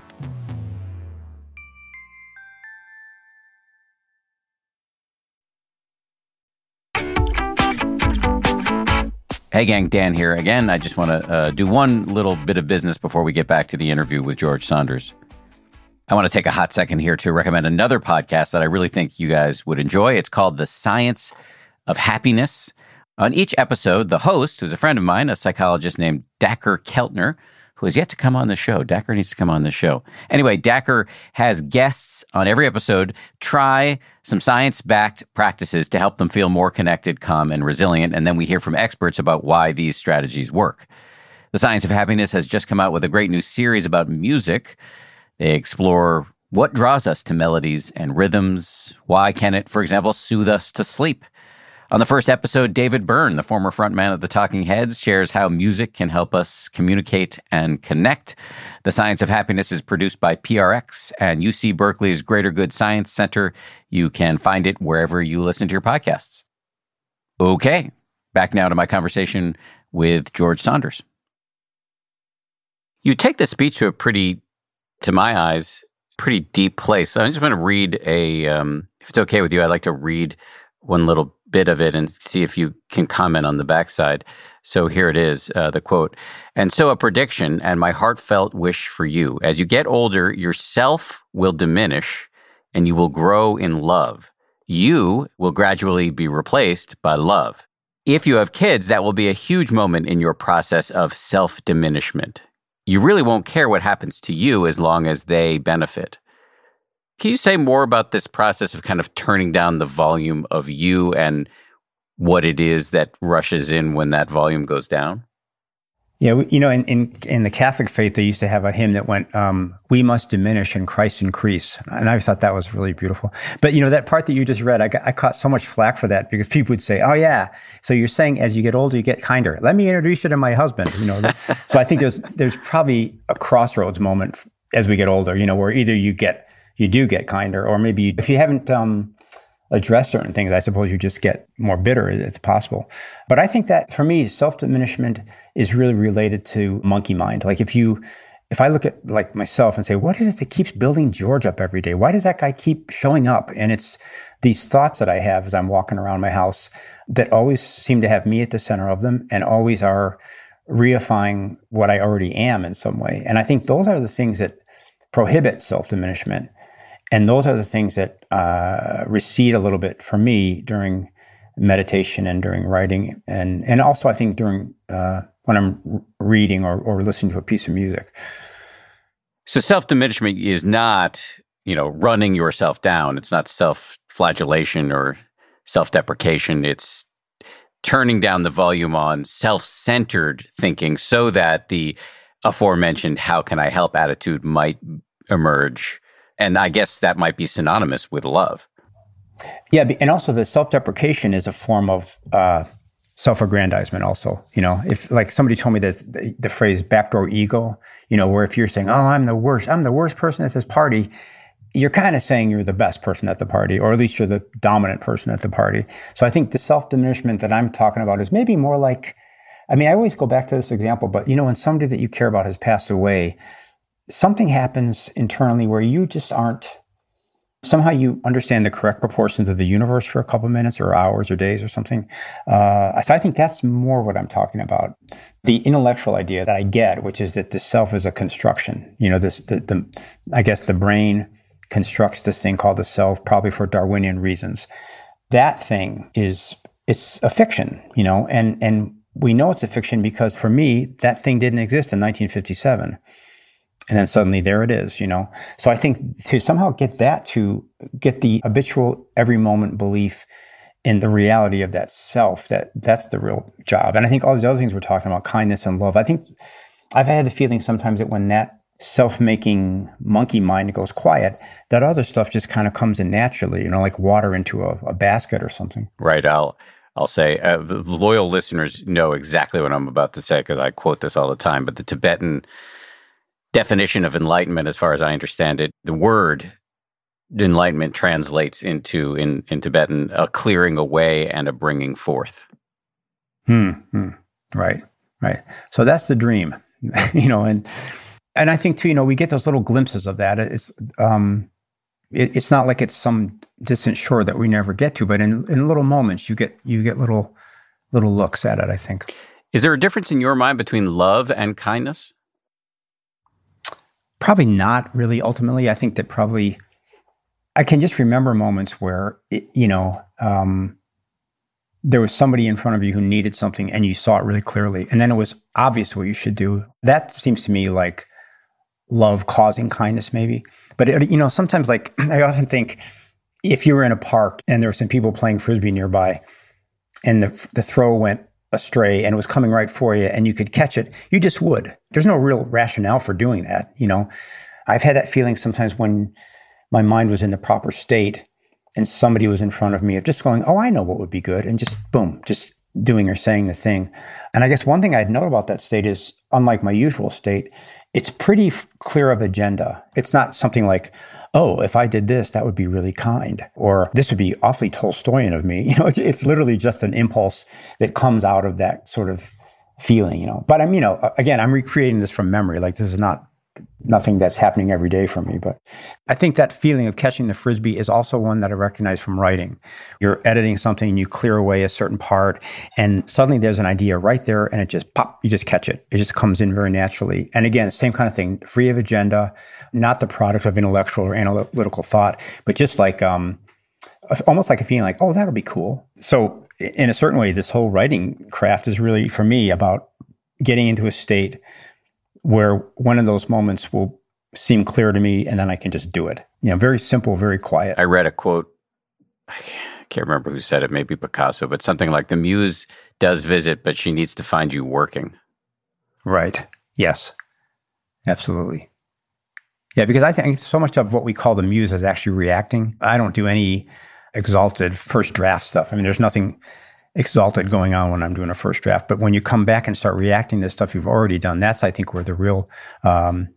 Hey, gang, Dan here again. I just want to uh, do one little bit of business before we get back to the interview with George Saunders. I want to take a hot second here to recommend another podcast that I really think you guys would enjoy. It's called The Science of Happiness. On each episode, the host, who's a friend of mine, a psychologist named Dacher Keltner, who has yet to come on the show. Dacher needs to come on the show. Anyway, Dacher has guests on every episode try some science backed practices to help them feel more connected, calm, and resilient. And then we hear from experts about why these strategies work. The Science of Happiness has just come out with a great new series about music. They explore what draws us to melodies and rhythms. Why can it, for example, soothe us to sleep? On the first episode, David Byrne, the former frontman of the Talking Heads, shares how music can help us communicate and connect. The Science of Happiness is produced by PRX and UC Berkeley's Greater Good Science Center. You can find it wherever you listen to your podcasts. Okay, back now to my conversation with George Saunders. You take the speech to a pretty to my eyes, pretty deep place. I'm just going to read a, um, if it's okay with you, I'd like to read one little bit of it and see if you can comment on the backside. So here it is, uh, the quote. And so a prediction and my heartfelt wish for you. As you get older, yourself will diminish and you will grow in love. You will gradually be replaced by love. If you have kids, that will be a huge moment in your process of self diminishment you really won't care what happens to you as long as they benefit. Can you say more about this process of kind of turning down the volume of you and what it is that rushes in when that volume goes down? Yeah, you know, in, in, in the Catholic faith, they used to have a hymn that went, um, "We must diminish and Christ increase," and I thought that was really beautiful. But you know, that part that you just read, I, got, I caught so much flack for that because people would say, "Oh yeah, so you're saying as you get older, you get kinder." Let me introduce you to my husband. You know, so I think there's there's probably a crossroads moment as we get older. You know, where either you get you do get kinder, or maybe if you haven't um, address certain things, I suppose you just get more bitter. It's possible. But I think that for me, self diminishment is really related to monkey mind. Like if you, if I look at like myself and say, what is it that keeps building George up every day? Why does that guy keep showing up? And it's these thoughts that I have as I'm walking around my house that always seem to have me at the center of them and always are reifying what I already am in some way. And I think those are the things that prohibit self diminishment. And those are the things that uh, recede a little bit for me during meditation and during writing, and and also I think during uh, when I'm reading or, or listening to a piece of music. So self diminishment is not you know running yourself down. It's not self flagellation or self deprecation. It's turning down the volume on self centered thinking so that the aforementioned "how can I help" attitude might emerge and I guess that might be synonymous with love. Yeah, and also the self-deprecation is a form of uh, self-aggrandizement. Also, you know, if like somebody told me that the, the phrase "backdoor ego," you know, where if you're saying, "Oh, I'm the worst, I'm the worst person at this party," you're kind of saying you're the best person at the party, or at least you're the dominant person at the party. So I think the self-diminishment that I'm talking about is maybe more like, I mean, I always go back to this example, but you know, when somebody that you care about has passed away, something happens internally where you just aren't somehow you understand the correct proportions of the universe for a couple minutes or hours or days or something. Uh, so I think that's more what I'm talking about. The intellectual idea that I get, which is that the self is a construction. You know, this the, the I guess the brain constructs this thing called the self, probably for Darwinian reasons. That thing is it's a fiction, you know, and and we know it's a fiction because for me that thing didn't exist in 1957 and then suddenly there it is, you know. So I think to somehow get that to get the habitual every moment belief in the reality of that self, that that's the real job. And I think all these other things we're talking about, kindness and love, I think I've had the feeling sometimes that when that self-making monkey mind goes quiet, that other stuff just kind of comes in naturally, you know, like water into a, a basket or something. Right. I'll I'll say uh, loyal listeners know exactly what I'm about to say because I quote this all the time. But the Tibetan definition of enlightenment, as far as I understand it, the word enlightenment translates into in, in Tibetan a clearing away and a bringing forth. Hmm, hmm. Right. Right. So that's the dream, you know, and and I think too, you know, we get those little glimpses of that. It's um, it, it's not like it's some distant shore that we never get to, but in in little moments, you get you get little little looks at it. I think. Is there a difference in your mind between love and kindness? Probably not really. Ultimately, I think that probably I can just remember moments where it, you know um, there was somebody in front of you who needed something, and you saw it really clearly, and then it was obvious what you should do. That seems to me like love causing kindness, maybe. But it, you know, sometimes like I often think if you were in a park and there were some people playing frisbee nearby, and the the throw went astray and it was coming right for you and you could catch it, you just would. There's no real rationale for doing that. You know, I've had that feeling sometimes when my mind was in the proper state and somebody was in front of me of just going, Oh, I know what would be good. And just boom, just doing or saying the thing. And I guess one thing I'd note about that state is unlike my usual state, it's pretty f- clear of agenda. It's not something like, oh, if I did this, that would be really kind, or this would be awfully Tolstoyan of me. You know, it's, it's literally just an impulse that comes out of that sort of feeling, you know. But I'm, you know, again, I'm recreating this from memory. Like this is not nothing that's happening every day for me. But I think that feeling of catching the frisbee is also one that I recognize from writing. You're editing something, you clear away a certain part, and suddenly there's an idea right there, and it just pop, you just catch it. It just comes in very naturally. And again, same kind of thing, free of agenda, not the product of intellectual or analytical thought, but just like um, almost like a feeling like, oh, that'll be cool. So in a certain way, this whole writing craft is really for me about getting into a state where one of those moments will seem clear to me and then I can just do it. You know, very simple, very quiet. I read a quote. I can't remember who said it, maybe Picasso, but something like the muse does visit, but she needs to find you working. Right. Yes. Absolutely. Yeah, because I think so much of what we call the muse is actually reacting. I don't do any exalted first draft stuff. I mean, there's nothing exalted going on when I'm doing a first draft. But when you come back and start reacting to stuff you've already done, that's I think where the real um,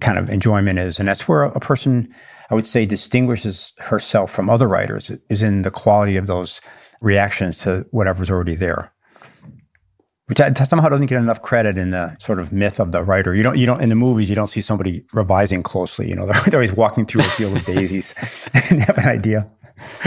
kind of enjoyment is, and that's where a person I would say distinguishes herself from other writers is in the quality of those reactions to whatever's already there. Which somehow doesn't get enough credit in the sort of myth of the writer. You don't, you don't, in the movies, you don't see somebody revising closely. You know, they're, they're always walking through a field of daisies and have an idea.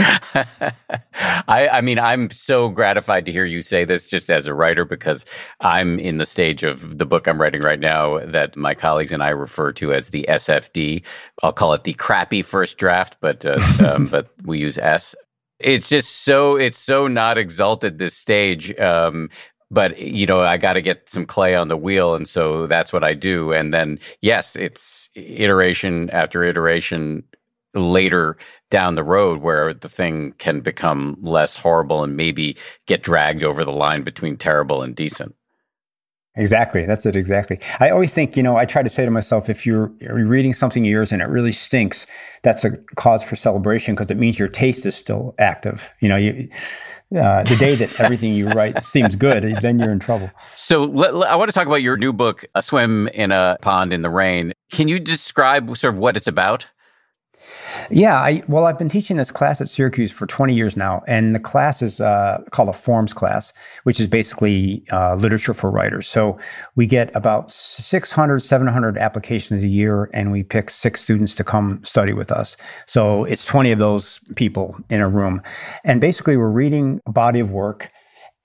I, I, mean, I'm so gratified to hear you say this just as a writer because I'm in the stage of the book I'm writing right now that my colleagues and I refer to as the SFD. I'll call it the crappy first draft, but uh, um, but we use S. It's just so it's so not exalted this stage. Um, but you know i got to get some clay on the wheel and so that's what i do and then yes it's iteration after iteration later down the road where the thing can become less horrible and maybe get dragged over the line between terrible and decent. Exactly. That's it. Exactly. I always think, you know, I try to say to myself, if you're reading something of yours and it really stinks, that's a cause for celebration because it means your taste is still active. You know, you, uh, the day that everything you write seems good, then you're in trouble. So let, let, I want to talk about your new book, A Swim in a Pond in the Rain. Can you describe sort of what it's about? Yeah, I, well, I've been teaching this class at Syracuse for 20 years now, and the class is uh, called a forms class, which is basically uh, literature for writers. So we get about 600, 700 applications a year, and we pick six students to come study with us. So it's 20 of those people in a room. And basically, we're reading a body of work.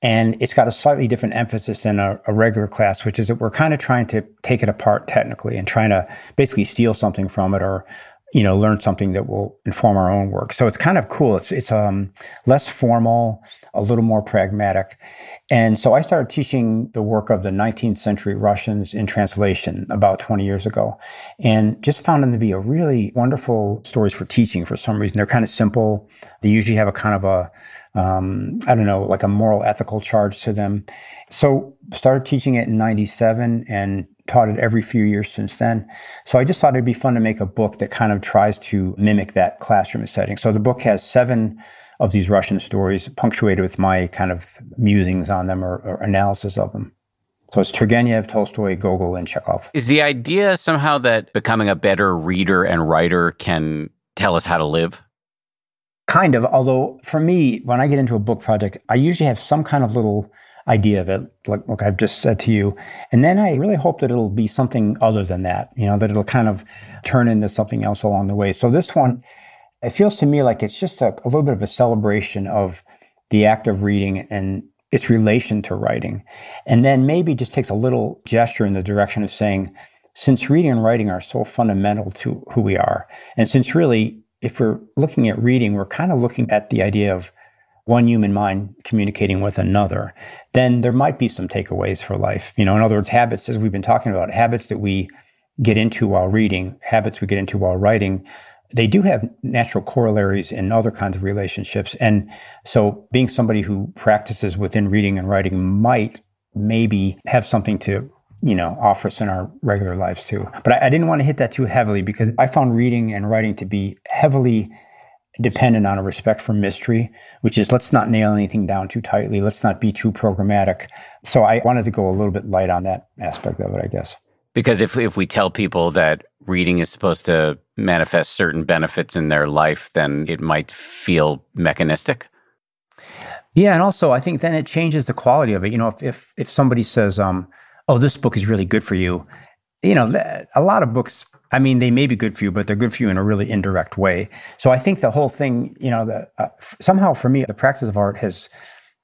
And it's got a slightly different emphasis than a, a, regular class, which is that we're kind of trying to take it apart technically and trying to basically steal something from it or you know, learn something that will inform our own work. So it's kind of cool. It's it's um, less formal, a little more pragmatic. And so I started teaching the work of the 19th century Russians in translation about 20 years ago, and just found them to be a really wonderful stories for teaching. For some reason, they're kind of simple. They usually have a kind of a um, I don't know, like a moral ethical charge to them. So started teaching it in 97 and taught it every few years since then. So I just thought it'd be fun to make a book that kind of tries to mimic that classroom setting. So the book has seven of these Russian stories, punctuated with my kind of musings on them or, or analysis of them. So it's Turgenev, Tolstoy, Gogol, and Chekhov. Is the idea somehow that becoming a better reader and writer can tell us how to live? Kind of, although for me, when I get into a book project, I usually have some kind of little idea of it, like, like I've just said to you. And then I really hope that it'll be something other than that, you know, that it'll kind of turn into something else along the way. So this one, it feels to me like it's just a, a little bit of a celebration of the act of reading and its relation to writing. And then maybe just takes a little gesture in the direction of saying, since reading and writing are so fundamental to who we are, and since really, if we're looking at reading, we're kind of looking at the idea of one human mind communicating with another, then there might be some takeaways for life. You know, in other words, habits, as we've been talking about, habits that we get into while reading, habits we get into while writing, they do have natural corollaries in other kinds of relationships. And so being somebody who practices within reading and writing might maybe have something to you know, offer us in our regular lives too. But I, I didn't want to hit that too heavily because I found reading and writing to be heavily dependent on a respect for mystery, which is let's not nail anything down too tightly. Let's not be too programmatic. So I wanted to go a little bit light on that aspect of it, I guess. Because if, if we tell people that reading is supposed to manifest certain benefits in their life, then it might feel mechanistic. Yeah, and also I think then it changes the quality of it. You know, if if, if somebody says, um, "Oh, this book is really good for you," you know, a lot of books, I mean, they may be good for you, but they're good for you in a really indirect way. So I think the whole thing, you know, the, uh, somehow for me, the practice of art has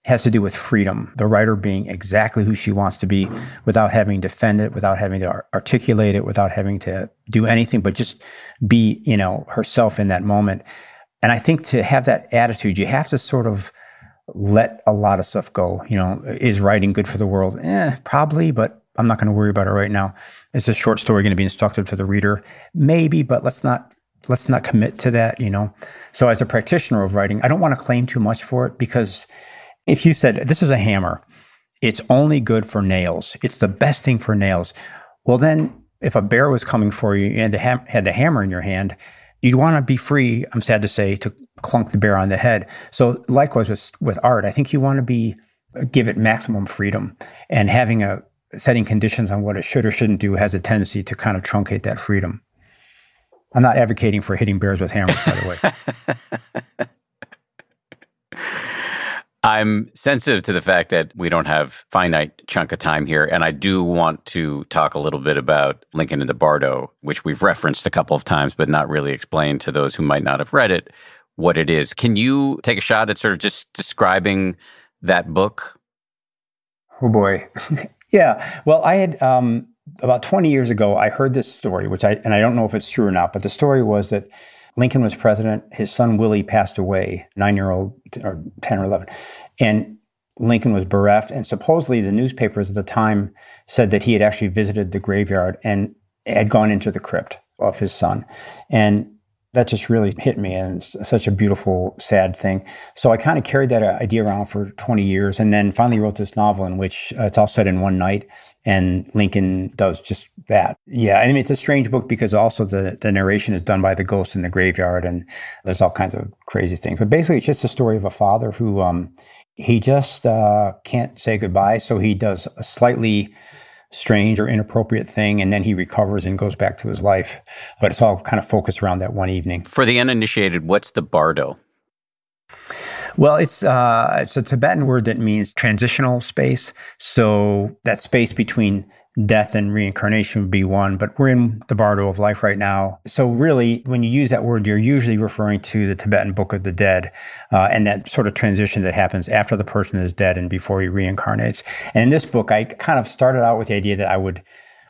has to do with freedom. The writer being exactly who she wants to be without having to defend it, without having to articulate it, without having to do anything, but just be, you know, herself in that moment. And I think to have that attitude, you have to sort of let a lot of stuff go. You know, is writing good for the world? Eh, probably, but I'm not going to worry about it right now. Is this short story going to be instructive to the reader? Maybe, but let's not let's not commit to that, you know. So as a practitioner of writing, I don't want to claim too much for it because if you said this is a hammer, it's only good for nails. It's the best thing for nails. Well, then if a bear was coming for you and had the hammer in your hand, you'd want to be free, I'm sad to say, to clunk the bear on the head. So likewise with, with art, I think you want to be, give it maximum freedom and having a, setting conditions on what it should or shouldn't do has a tendency to kind of truncate that freedom. I'm not advocating for hitting bears with hammers, by the way. I'm sensitive to the fact that we don't have finite chunk of time here, and I do want to talk a little bit about Lincoln in the Bardo, which we've referenced a couple of times, but not really explained to those who might not have read it what it is. Can you take a shot at sort of just describing that book? Oh boy, yeah. Well, I had um, about 20 years ago, I heard this story, which I and I don't know if it's true or not, but the story was that Lincoln was president. His son Willie passed away, nine year old or 10 or 11. And Lincoln was bereft. And supposedly the newspapers at the time said that he had actually visited the graveyard and had gone into the crypt of his son. And that just really hit me and it's such a beautiful, sad thing. So I kind of carried that idea around for 20 years and then finally wrote this novel in which uh, it's all set in one night and Lincoln does just that. Yeah, I mean it's a strange book because also the the narration is done by the ghost in the graveyard, and there's all kinds of crazy things. But basically, it's just the story of a father who um, he just uh, can't say goodbye, so he does a slightly strange or inappropriate thing, and then he recovers and goes back to his life. But it's all kind of focused around that one evening. For the uninitiated, what's the bardo? Well, it's uh, it's a Tibetan word that means transitional space. So that space between death and reincarnation would be one, but we're in the bardo of life right now. So really, when you use that word, you're usually referring to the Tibetan Book of the Dead uh, and that sort of transition that happens after the person is dead and before he reincarnates. And in this book, I kind of started out with the idea that I would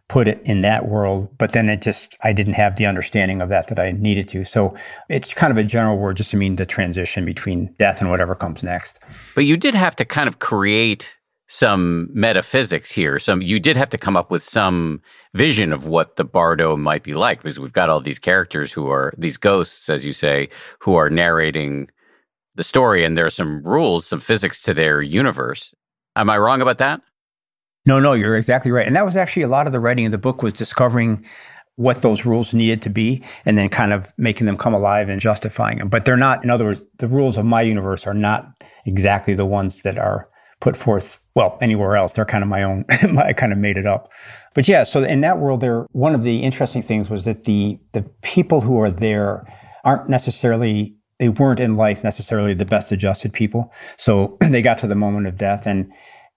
put it in that world. But then it just, I didn't have the understanding of that that I needed to. So it's kind of a general word just to mean the transition between death and whatever comes next. But you did have to kind of create some metaphysics here. Some you did have to come up with some vision of what the bardo might be like because we've got all these characters who are these ghosts, as you say, who are narrating the story, and there are some rules, some physics to their universe. Am I wrong about that? No, no, you're exactly right. And that was actually a lot of the writing of the book was discovering what those rules needed to be and then kind of making them come alive and justifying them. But they're not, in other words, the rules of my universe are not exactly the ones that are put forth, well, anywhere else. They're kind of my own, I kind of made it up. But yeah, so in that world there, one of the interesting things was that the, the people who are there aren't necessarily, they weren't in life necessarily the best adjusted people. So they got to the moment of death and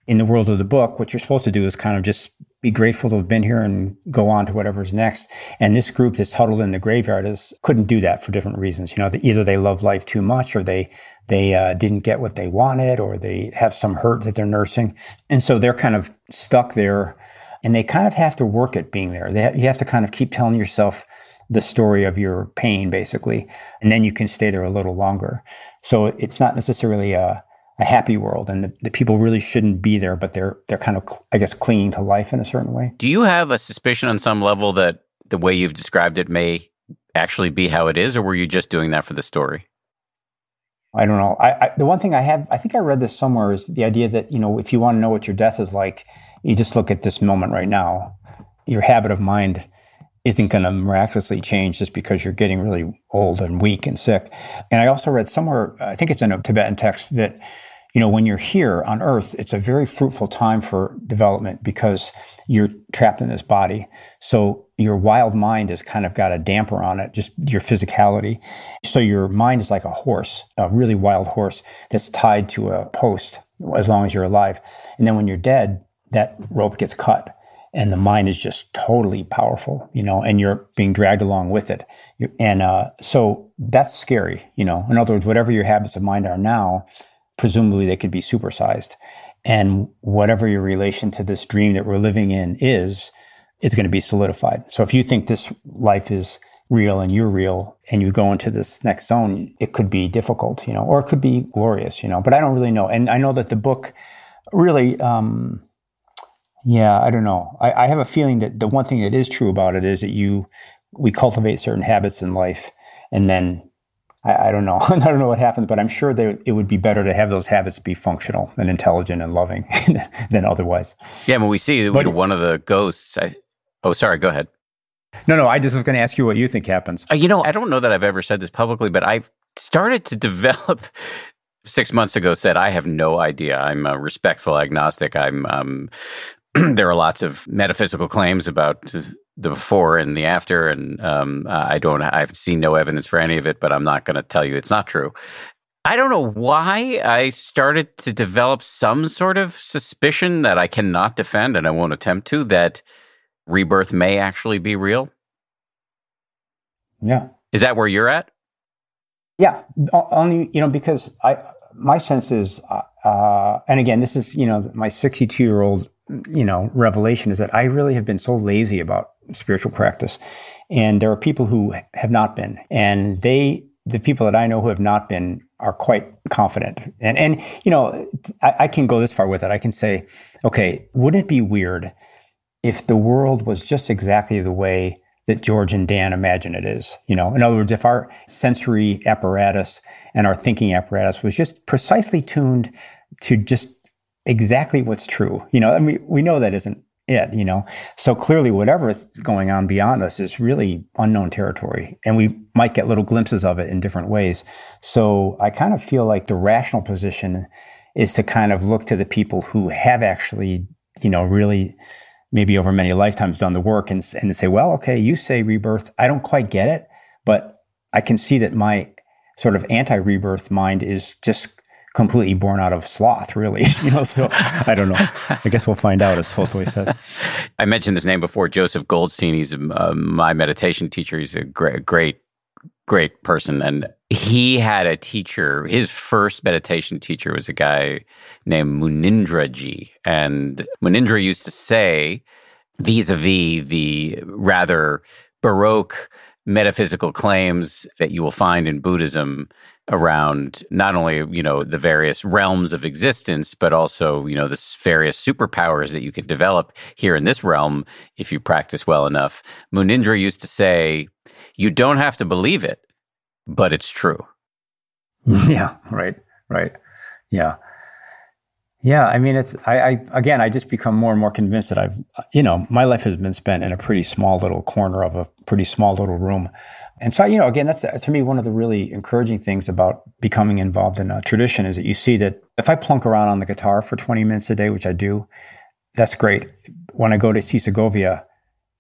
in the world of the book, what you're supposed to do is kind of just be grateful to have been here and go on to whatever's next. And this group that's huddled in the graveyard is couldn't do that for different reasons. You know, either they love life too much, or they they uh, didn't get what they wanted, or they have some hurt that they're nursing, and so they're kind of stuck there. And they kind of have to work at being there. They, you have to kind of keep telling yourself the story of your pain, basically, and then you can stay there a little longer. So it's not necessarily a a happy world and the, the, people really shouldn't be there but they're they're kind of i guess clinging to life in a certain way do you have a suspicion on some level that the way you've described it may actually be how it is or were you just doing that for the story i don't know I, I the one thing i have i think i read this somewhere is the idea that you know if you want to know what your death is like you just look at this moment right now your habit of mind isn't going to miraculously change just because you're getting really old and weak and sick. And I also read somewhere, I think it's in a Tibetan text, that you know, when you're here on earth, it's a very fruitful time for development because you're trapped in this body. So your wild mind has kind of got a damper on it, just your physicality. So your mind is like a horse, a really wild horse that's tied to a post as long as you're alive. And then when you're dead, that rope gets cut and the mind is just totally powerful, you know, and you're being dragged along with it. And uh, so that's scary, you know. In other words, whatever your habits of mind are now, presumably they could be supersized. And whatever your relation to this dream that we're living in is, is going to be solidified. So if you think this life is real and you're real and you go into this next zone, it could be difficult, you know, or it could be glorious, you know, but I don't really know. And I know that the book really, um, yeah, I don't know. I, I, have a feeling that the one thing that is true about it is that you, we cultivate certain habits in life, and then I, I don't know. I don't know what happens, but I'm sure that it would be better to have those habits be functional and intelligent and loving than otherwise. Yeah, when we see but, one of the ghosts. I, oh, sorry. Go ahead. No, no. I just was going to ask you what you think happens. Uh, you know, I don't know that I've ever said this publicly, but I've started to develop six months ago said I have no idea. I'm a respectful agnostic. I'm um, there are lots of metaphysical claims about the before and the after, and um, I don't. I've seen no evidence for any of it, but I'm not going to tell you it's not true. I don't know why I started to develop some sort of suspicion that I cannot defend and I won't attempt to that rebirth may actually be real. Yeah. Is that where you're at? Yeah. Only, you know, because I, my sense is, uh, uh and again, this is, you know, my 62 year old you know, revelation is that I really have been so lazy about spiritual practice. And there are people who have not been. And they, the people that I know who have not been are quite confident. And, and, you know, I, I can go this far with it. I can say, okay, wouldn't it be weird if the world was just exactly the way that George and Dan imagine it is. You know, in other words, if our sensory apparatus and our thinking apparatus was just precisely tuned to just exactly what's true. You know, I mean, we know that isn't it, you know. So clearly, whatever is going on beyond us is really unknown territory. And we might get little glimpses of it in different ways. So I kind of feel like the rational position is to kind of look to the people who have actually, you know, really maybe over many lifetimes done the work and, and say, well, okay, you say rebirth. I don't quite get it, but I can see that my sort of anti rebirth mind is just completely born out of sloth, really. you know, so I don't know. I guess we'll find out, as Tolstoy says. I mentioned this name before, Joseph Goldstein. He's uh, my meditation teacher. He's a great, great, great person, and he had a teacher. His first meditation teacher was a guy named Munindraji, and Munindra used to say, vis-a-vis the rather baroque metaphysical claims that you will find in Buddhism around not only you know the various realms of existence but also you know the various superpowers that you can develop here in this realm if you practice well enough. Munindra used to say you don't have to believe it but it's true. Yeah right right. Yeah. Yeah i mean it's I, I again i just become more and more convinced that i've you know my life has been spent in a pretty small little corner of a pretty small little room and so, you know, again, that's to me one of the really encouraging things about becoming involved in a tradition is that you see that if I plunk around on the guitar for 20 minutes a day, which I do, that's great. When I go to see Segovia,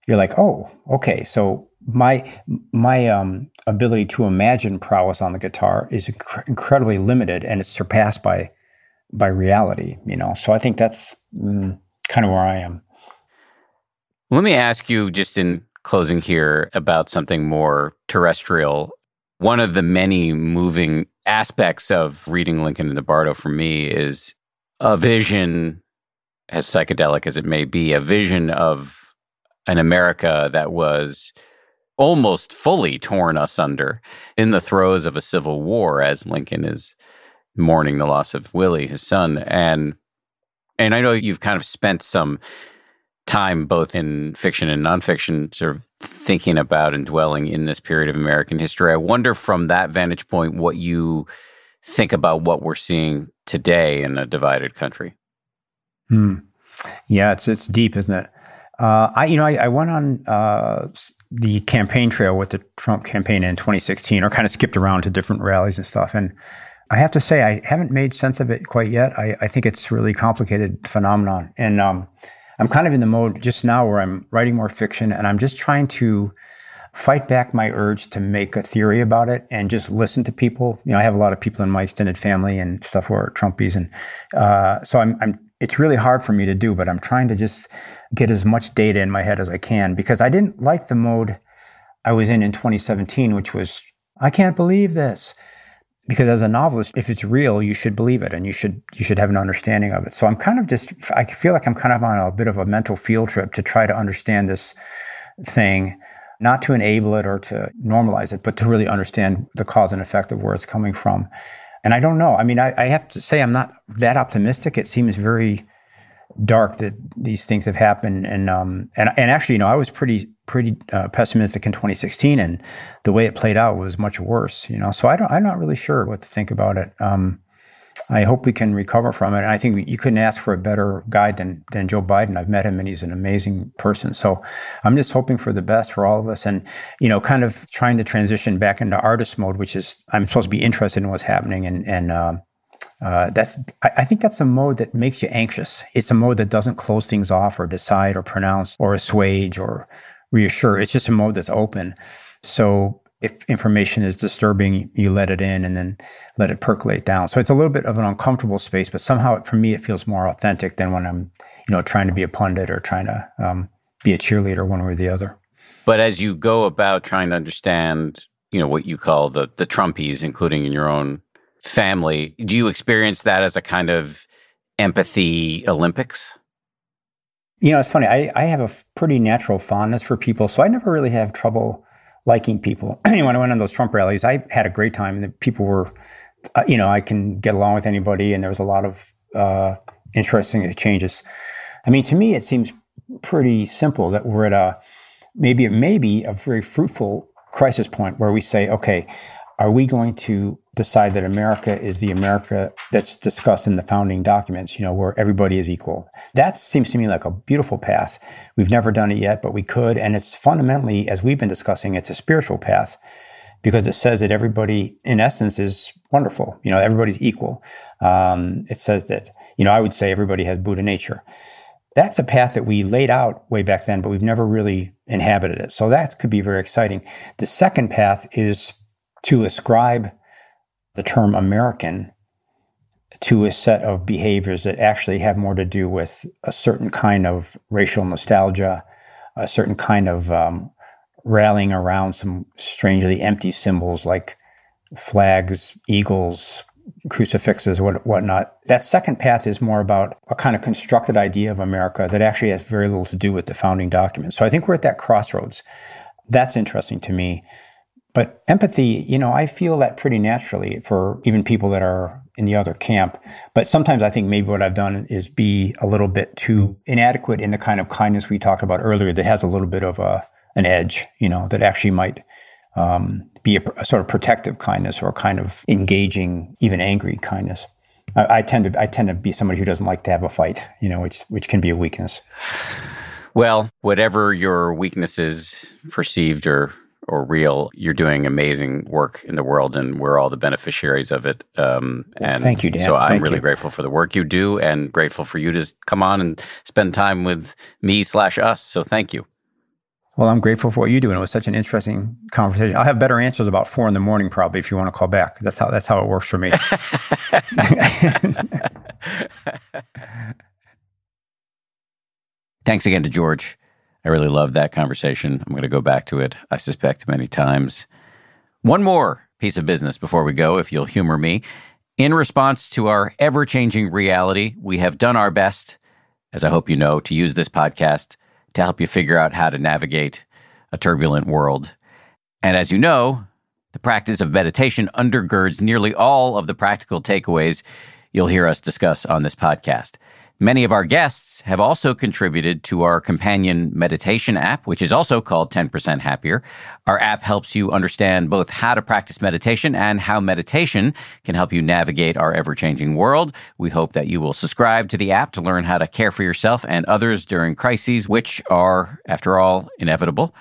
you're like, oh, okay. So my my um, ability to imagine prowess on the guitar is inc- incredibly limited, and it's surpassed by by reality. You know, so I think that's mm, kind of where I am. Let me ask you, just in closing here about something more terrestrial. One of the many moving aspects of reading Lincoln and Bardo for me is a vision, as psychedelic as it may be, a vision of an America that was almost fully torn asunder in the throes of a civil war as Lincoln is mourning the loss of Willie, his son. And and I know you've kind of spent some time, both in fiction and nonfiction, sort of thinking about and dwelling in this period of American history. I wonder from that vantage point what you think about what we're seeing today in a divided country. Hmm. Yeah, it's it's deep, isn't it? Uh, I you know I, I went on uh, the campaign trail with the Trump campaign in 2016, or kind of skipped around to different rallies and stuff, and I have to say I haven't made sense of it quite yet. I, I think it's really complicated phenomenon, and um, I'm kind of in the mode just now where I'm writing more fiction and I'm just trying to fight back my urge to make a theory about it and just listen to people. You know, I have a lot of people in my extended family and stuff who are Trumpies, and uh, so I'm I'm it's really hard for me to do, but I'm trying to just get as much data in my head as I can because I didn't like the mode I was in in 2017, which was, I can't believe this. Because as a novelist, if it's real, you should believe it and you should you should have an understanding of it. So I'm kind of just I feel like I'm kind of on a bit of a mental field trip to try to understand this thing, not to enable it or to normalize it, but to really understand the cause and effect of where it's coming from. And I don't know. I mean, I, I have to say I'm not that optimistic. It seems very dark that these things have happened. And um, and and actually, you know, I was pretty pretty uh, pessimistic in 2016, and the way it played out was much worse. You know, so I don't I'm not really sure what to think about it. Um, I hope we can recover from it. And I think you couldn't ask for a better guide than than Joe Biden. I've met him, and he's an amazing person. So I'm just hoping for the best for all of us, and you know, kind of trying to transition back into artist mode, which is I'm supposed to be interested in what's happening and and um, uh, that's I, I, think that's a mode that makes you anxious. It's a mode that doesn't close things off or decide or pronounce or assuage or reassure. It's just a mode that's open. So if information is disturbing, you let it in and then let it percolate down. So it's a little bit of an uncomfortable space, but somehow for me it feels more authentic than when I'm you know trying to be a pundit or trying to um, be a cheerleader one way or the other. But as you go about trying to understand, you know, what you call the the Trumpies, including in your own family. Do you experience that as a kind of empathy Olympics? You know, it's funny. I, I have a pretty natural fondness for people, so I never really have trouble liking people. when I went on those Trump rallies, I had a great time. And the people were, uh, you know, I can get along with anybody, and there was a lot of uh, interesting exchanges. I mean, to me, it seems pretty simple that we're at a maybe it may be a very fruitful crisis point where we say, okay, are we going to decide that America is the America that's discussed in the founding documents, you know, where everybody is equal? That seems to me like a beautiful path. We've never done it yet, but we could. And it's fundamentally, as we've been discussing, it's a spiritual path because it says that everybody, in essence, is wonderful. You know, everybody's equal. Um, it says that, you know, I would say everybody has Buddha nature. That's a path that we laid out way back then, but we've never really inhabited it. So that could be very exciting. The second path is to ascribe the term American to a set of behaviors that actually have more to do with a certain kind of racial nostalgia, a certain kind of um, rallying around some strangely empty symbols like flags, eagles, crucifixes, what whatnot. That second path is more about a kind of constructed idea of America that actually has very little to do with the founding documents. So I think we're at that crossroads. That's interesting to me. But empathy, you know, I feel that pretty naturally for even people that are in the other camp. But sometimes I think maybe what I've done is be a little bit too inadequate in the kind of kindness we talked about earlier that has a little bit of a an edge, you know, that actually might um, be a, a, sort of protective kindness or a kind of engaging, even angry kindness. I, I tend to I tend to be somebody who doesn't like to have a fight, you know, which which can be a weakness. Well, whatever your weaknesses perceived or or real, you're doing amazing work in the world, and we're all the beneficiaries of it. Um, and thank you, Dan. So I'm thank really you. grateful for the work you do, and grateful for you to come on and spend time with me slash us. So thank you. Well, I'm grateful for what you do, and it was such an interesting conversation. I'll have better answers about four in the morning, probably, if you want to call back. That's how that's how it works for me. Thanks again to George. I really loved that conversation. I'm going to go back to it, I suspect, many times. One more piece of business before we go, if you'll humor me. In response to our ever changing reality, we have done our best, as I hope you know, to use this podcast to help you figure out how to navigate a turbulent world. And as you know, the practice of meditation undergirds nearly all of the practical takeaways you'll hear us discuss on this podcast. Many of our guests have also contributed to our companion meditation app, which is also called 10% Happier. Our app helps you understand both how to practice meditation and how meditation can help you navigate our ever changing world. We hope that you will subscribe to the app to learn how to care for yourself and others during crises, which are, after all, inevitable.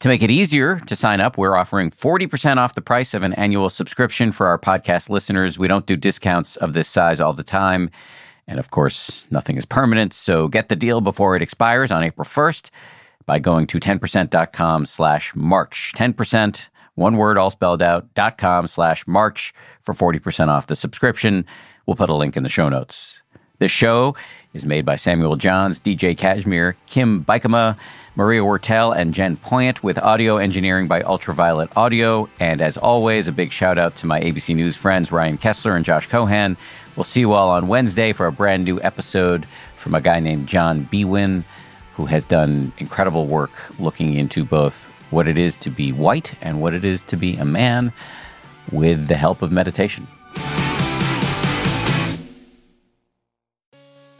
To make it easier to sign up, we're offering 40% off the price of an annual subscription for our podcast listeners. We don't do discounts of this size all the time. And of course, nothing is permanent, so get the deal before it expires on April 1st by going to 10%.com slash March. 10%, one word all spelled out, dot com slash March for 40% off the subscription. We'll put a link in the show notes. The show is made by Samuel Johns, DJ Cashmere, Kim Bikama, Maria Wortel, and Jen Poyant, with audio engineering by Ultraviolet Audio. And as always, a big shout out to my ABC News friends, Ryan Kessler and Josh Cohan. We'll see you all on Wednesday for a brand new episode from a guy named John Biewen, who has done incredible work looking into both what it is to be white and what it is to be a man with the help of meditation.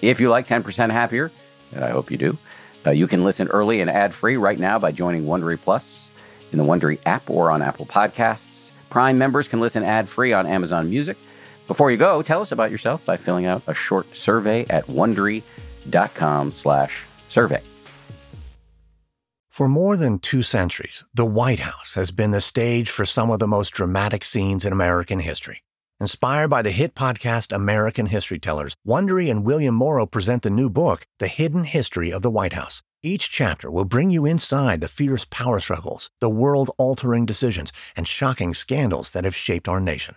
If you like 10% Happier, and I hope you do, uh, you can listen early and ad free right now by joining Wondery Plus in the Wondery app or on Apple Podcasts. Prime members can listen ad free on Amazon Music. Before you go, tell us about yourself by filling out a short survey at wondery.com/survey. For more than two centuries, the White House has been the stage for some of the most dramatic scenes in American history. Inspired by the hit podcast American History Tellers, Wondery and William Morrow present the new book, The Hidden History of the White House. Each chapter will bring you inside the fierce power struggles, the world altering decisions, and shocking scandals that have shaped our nation.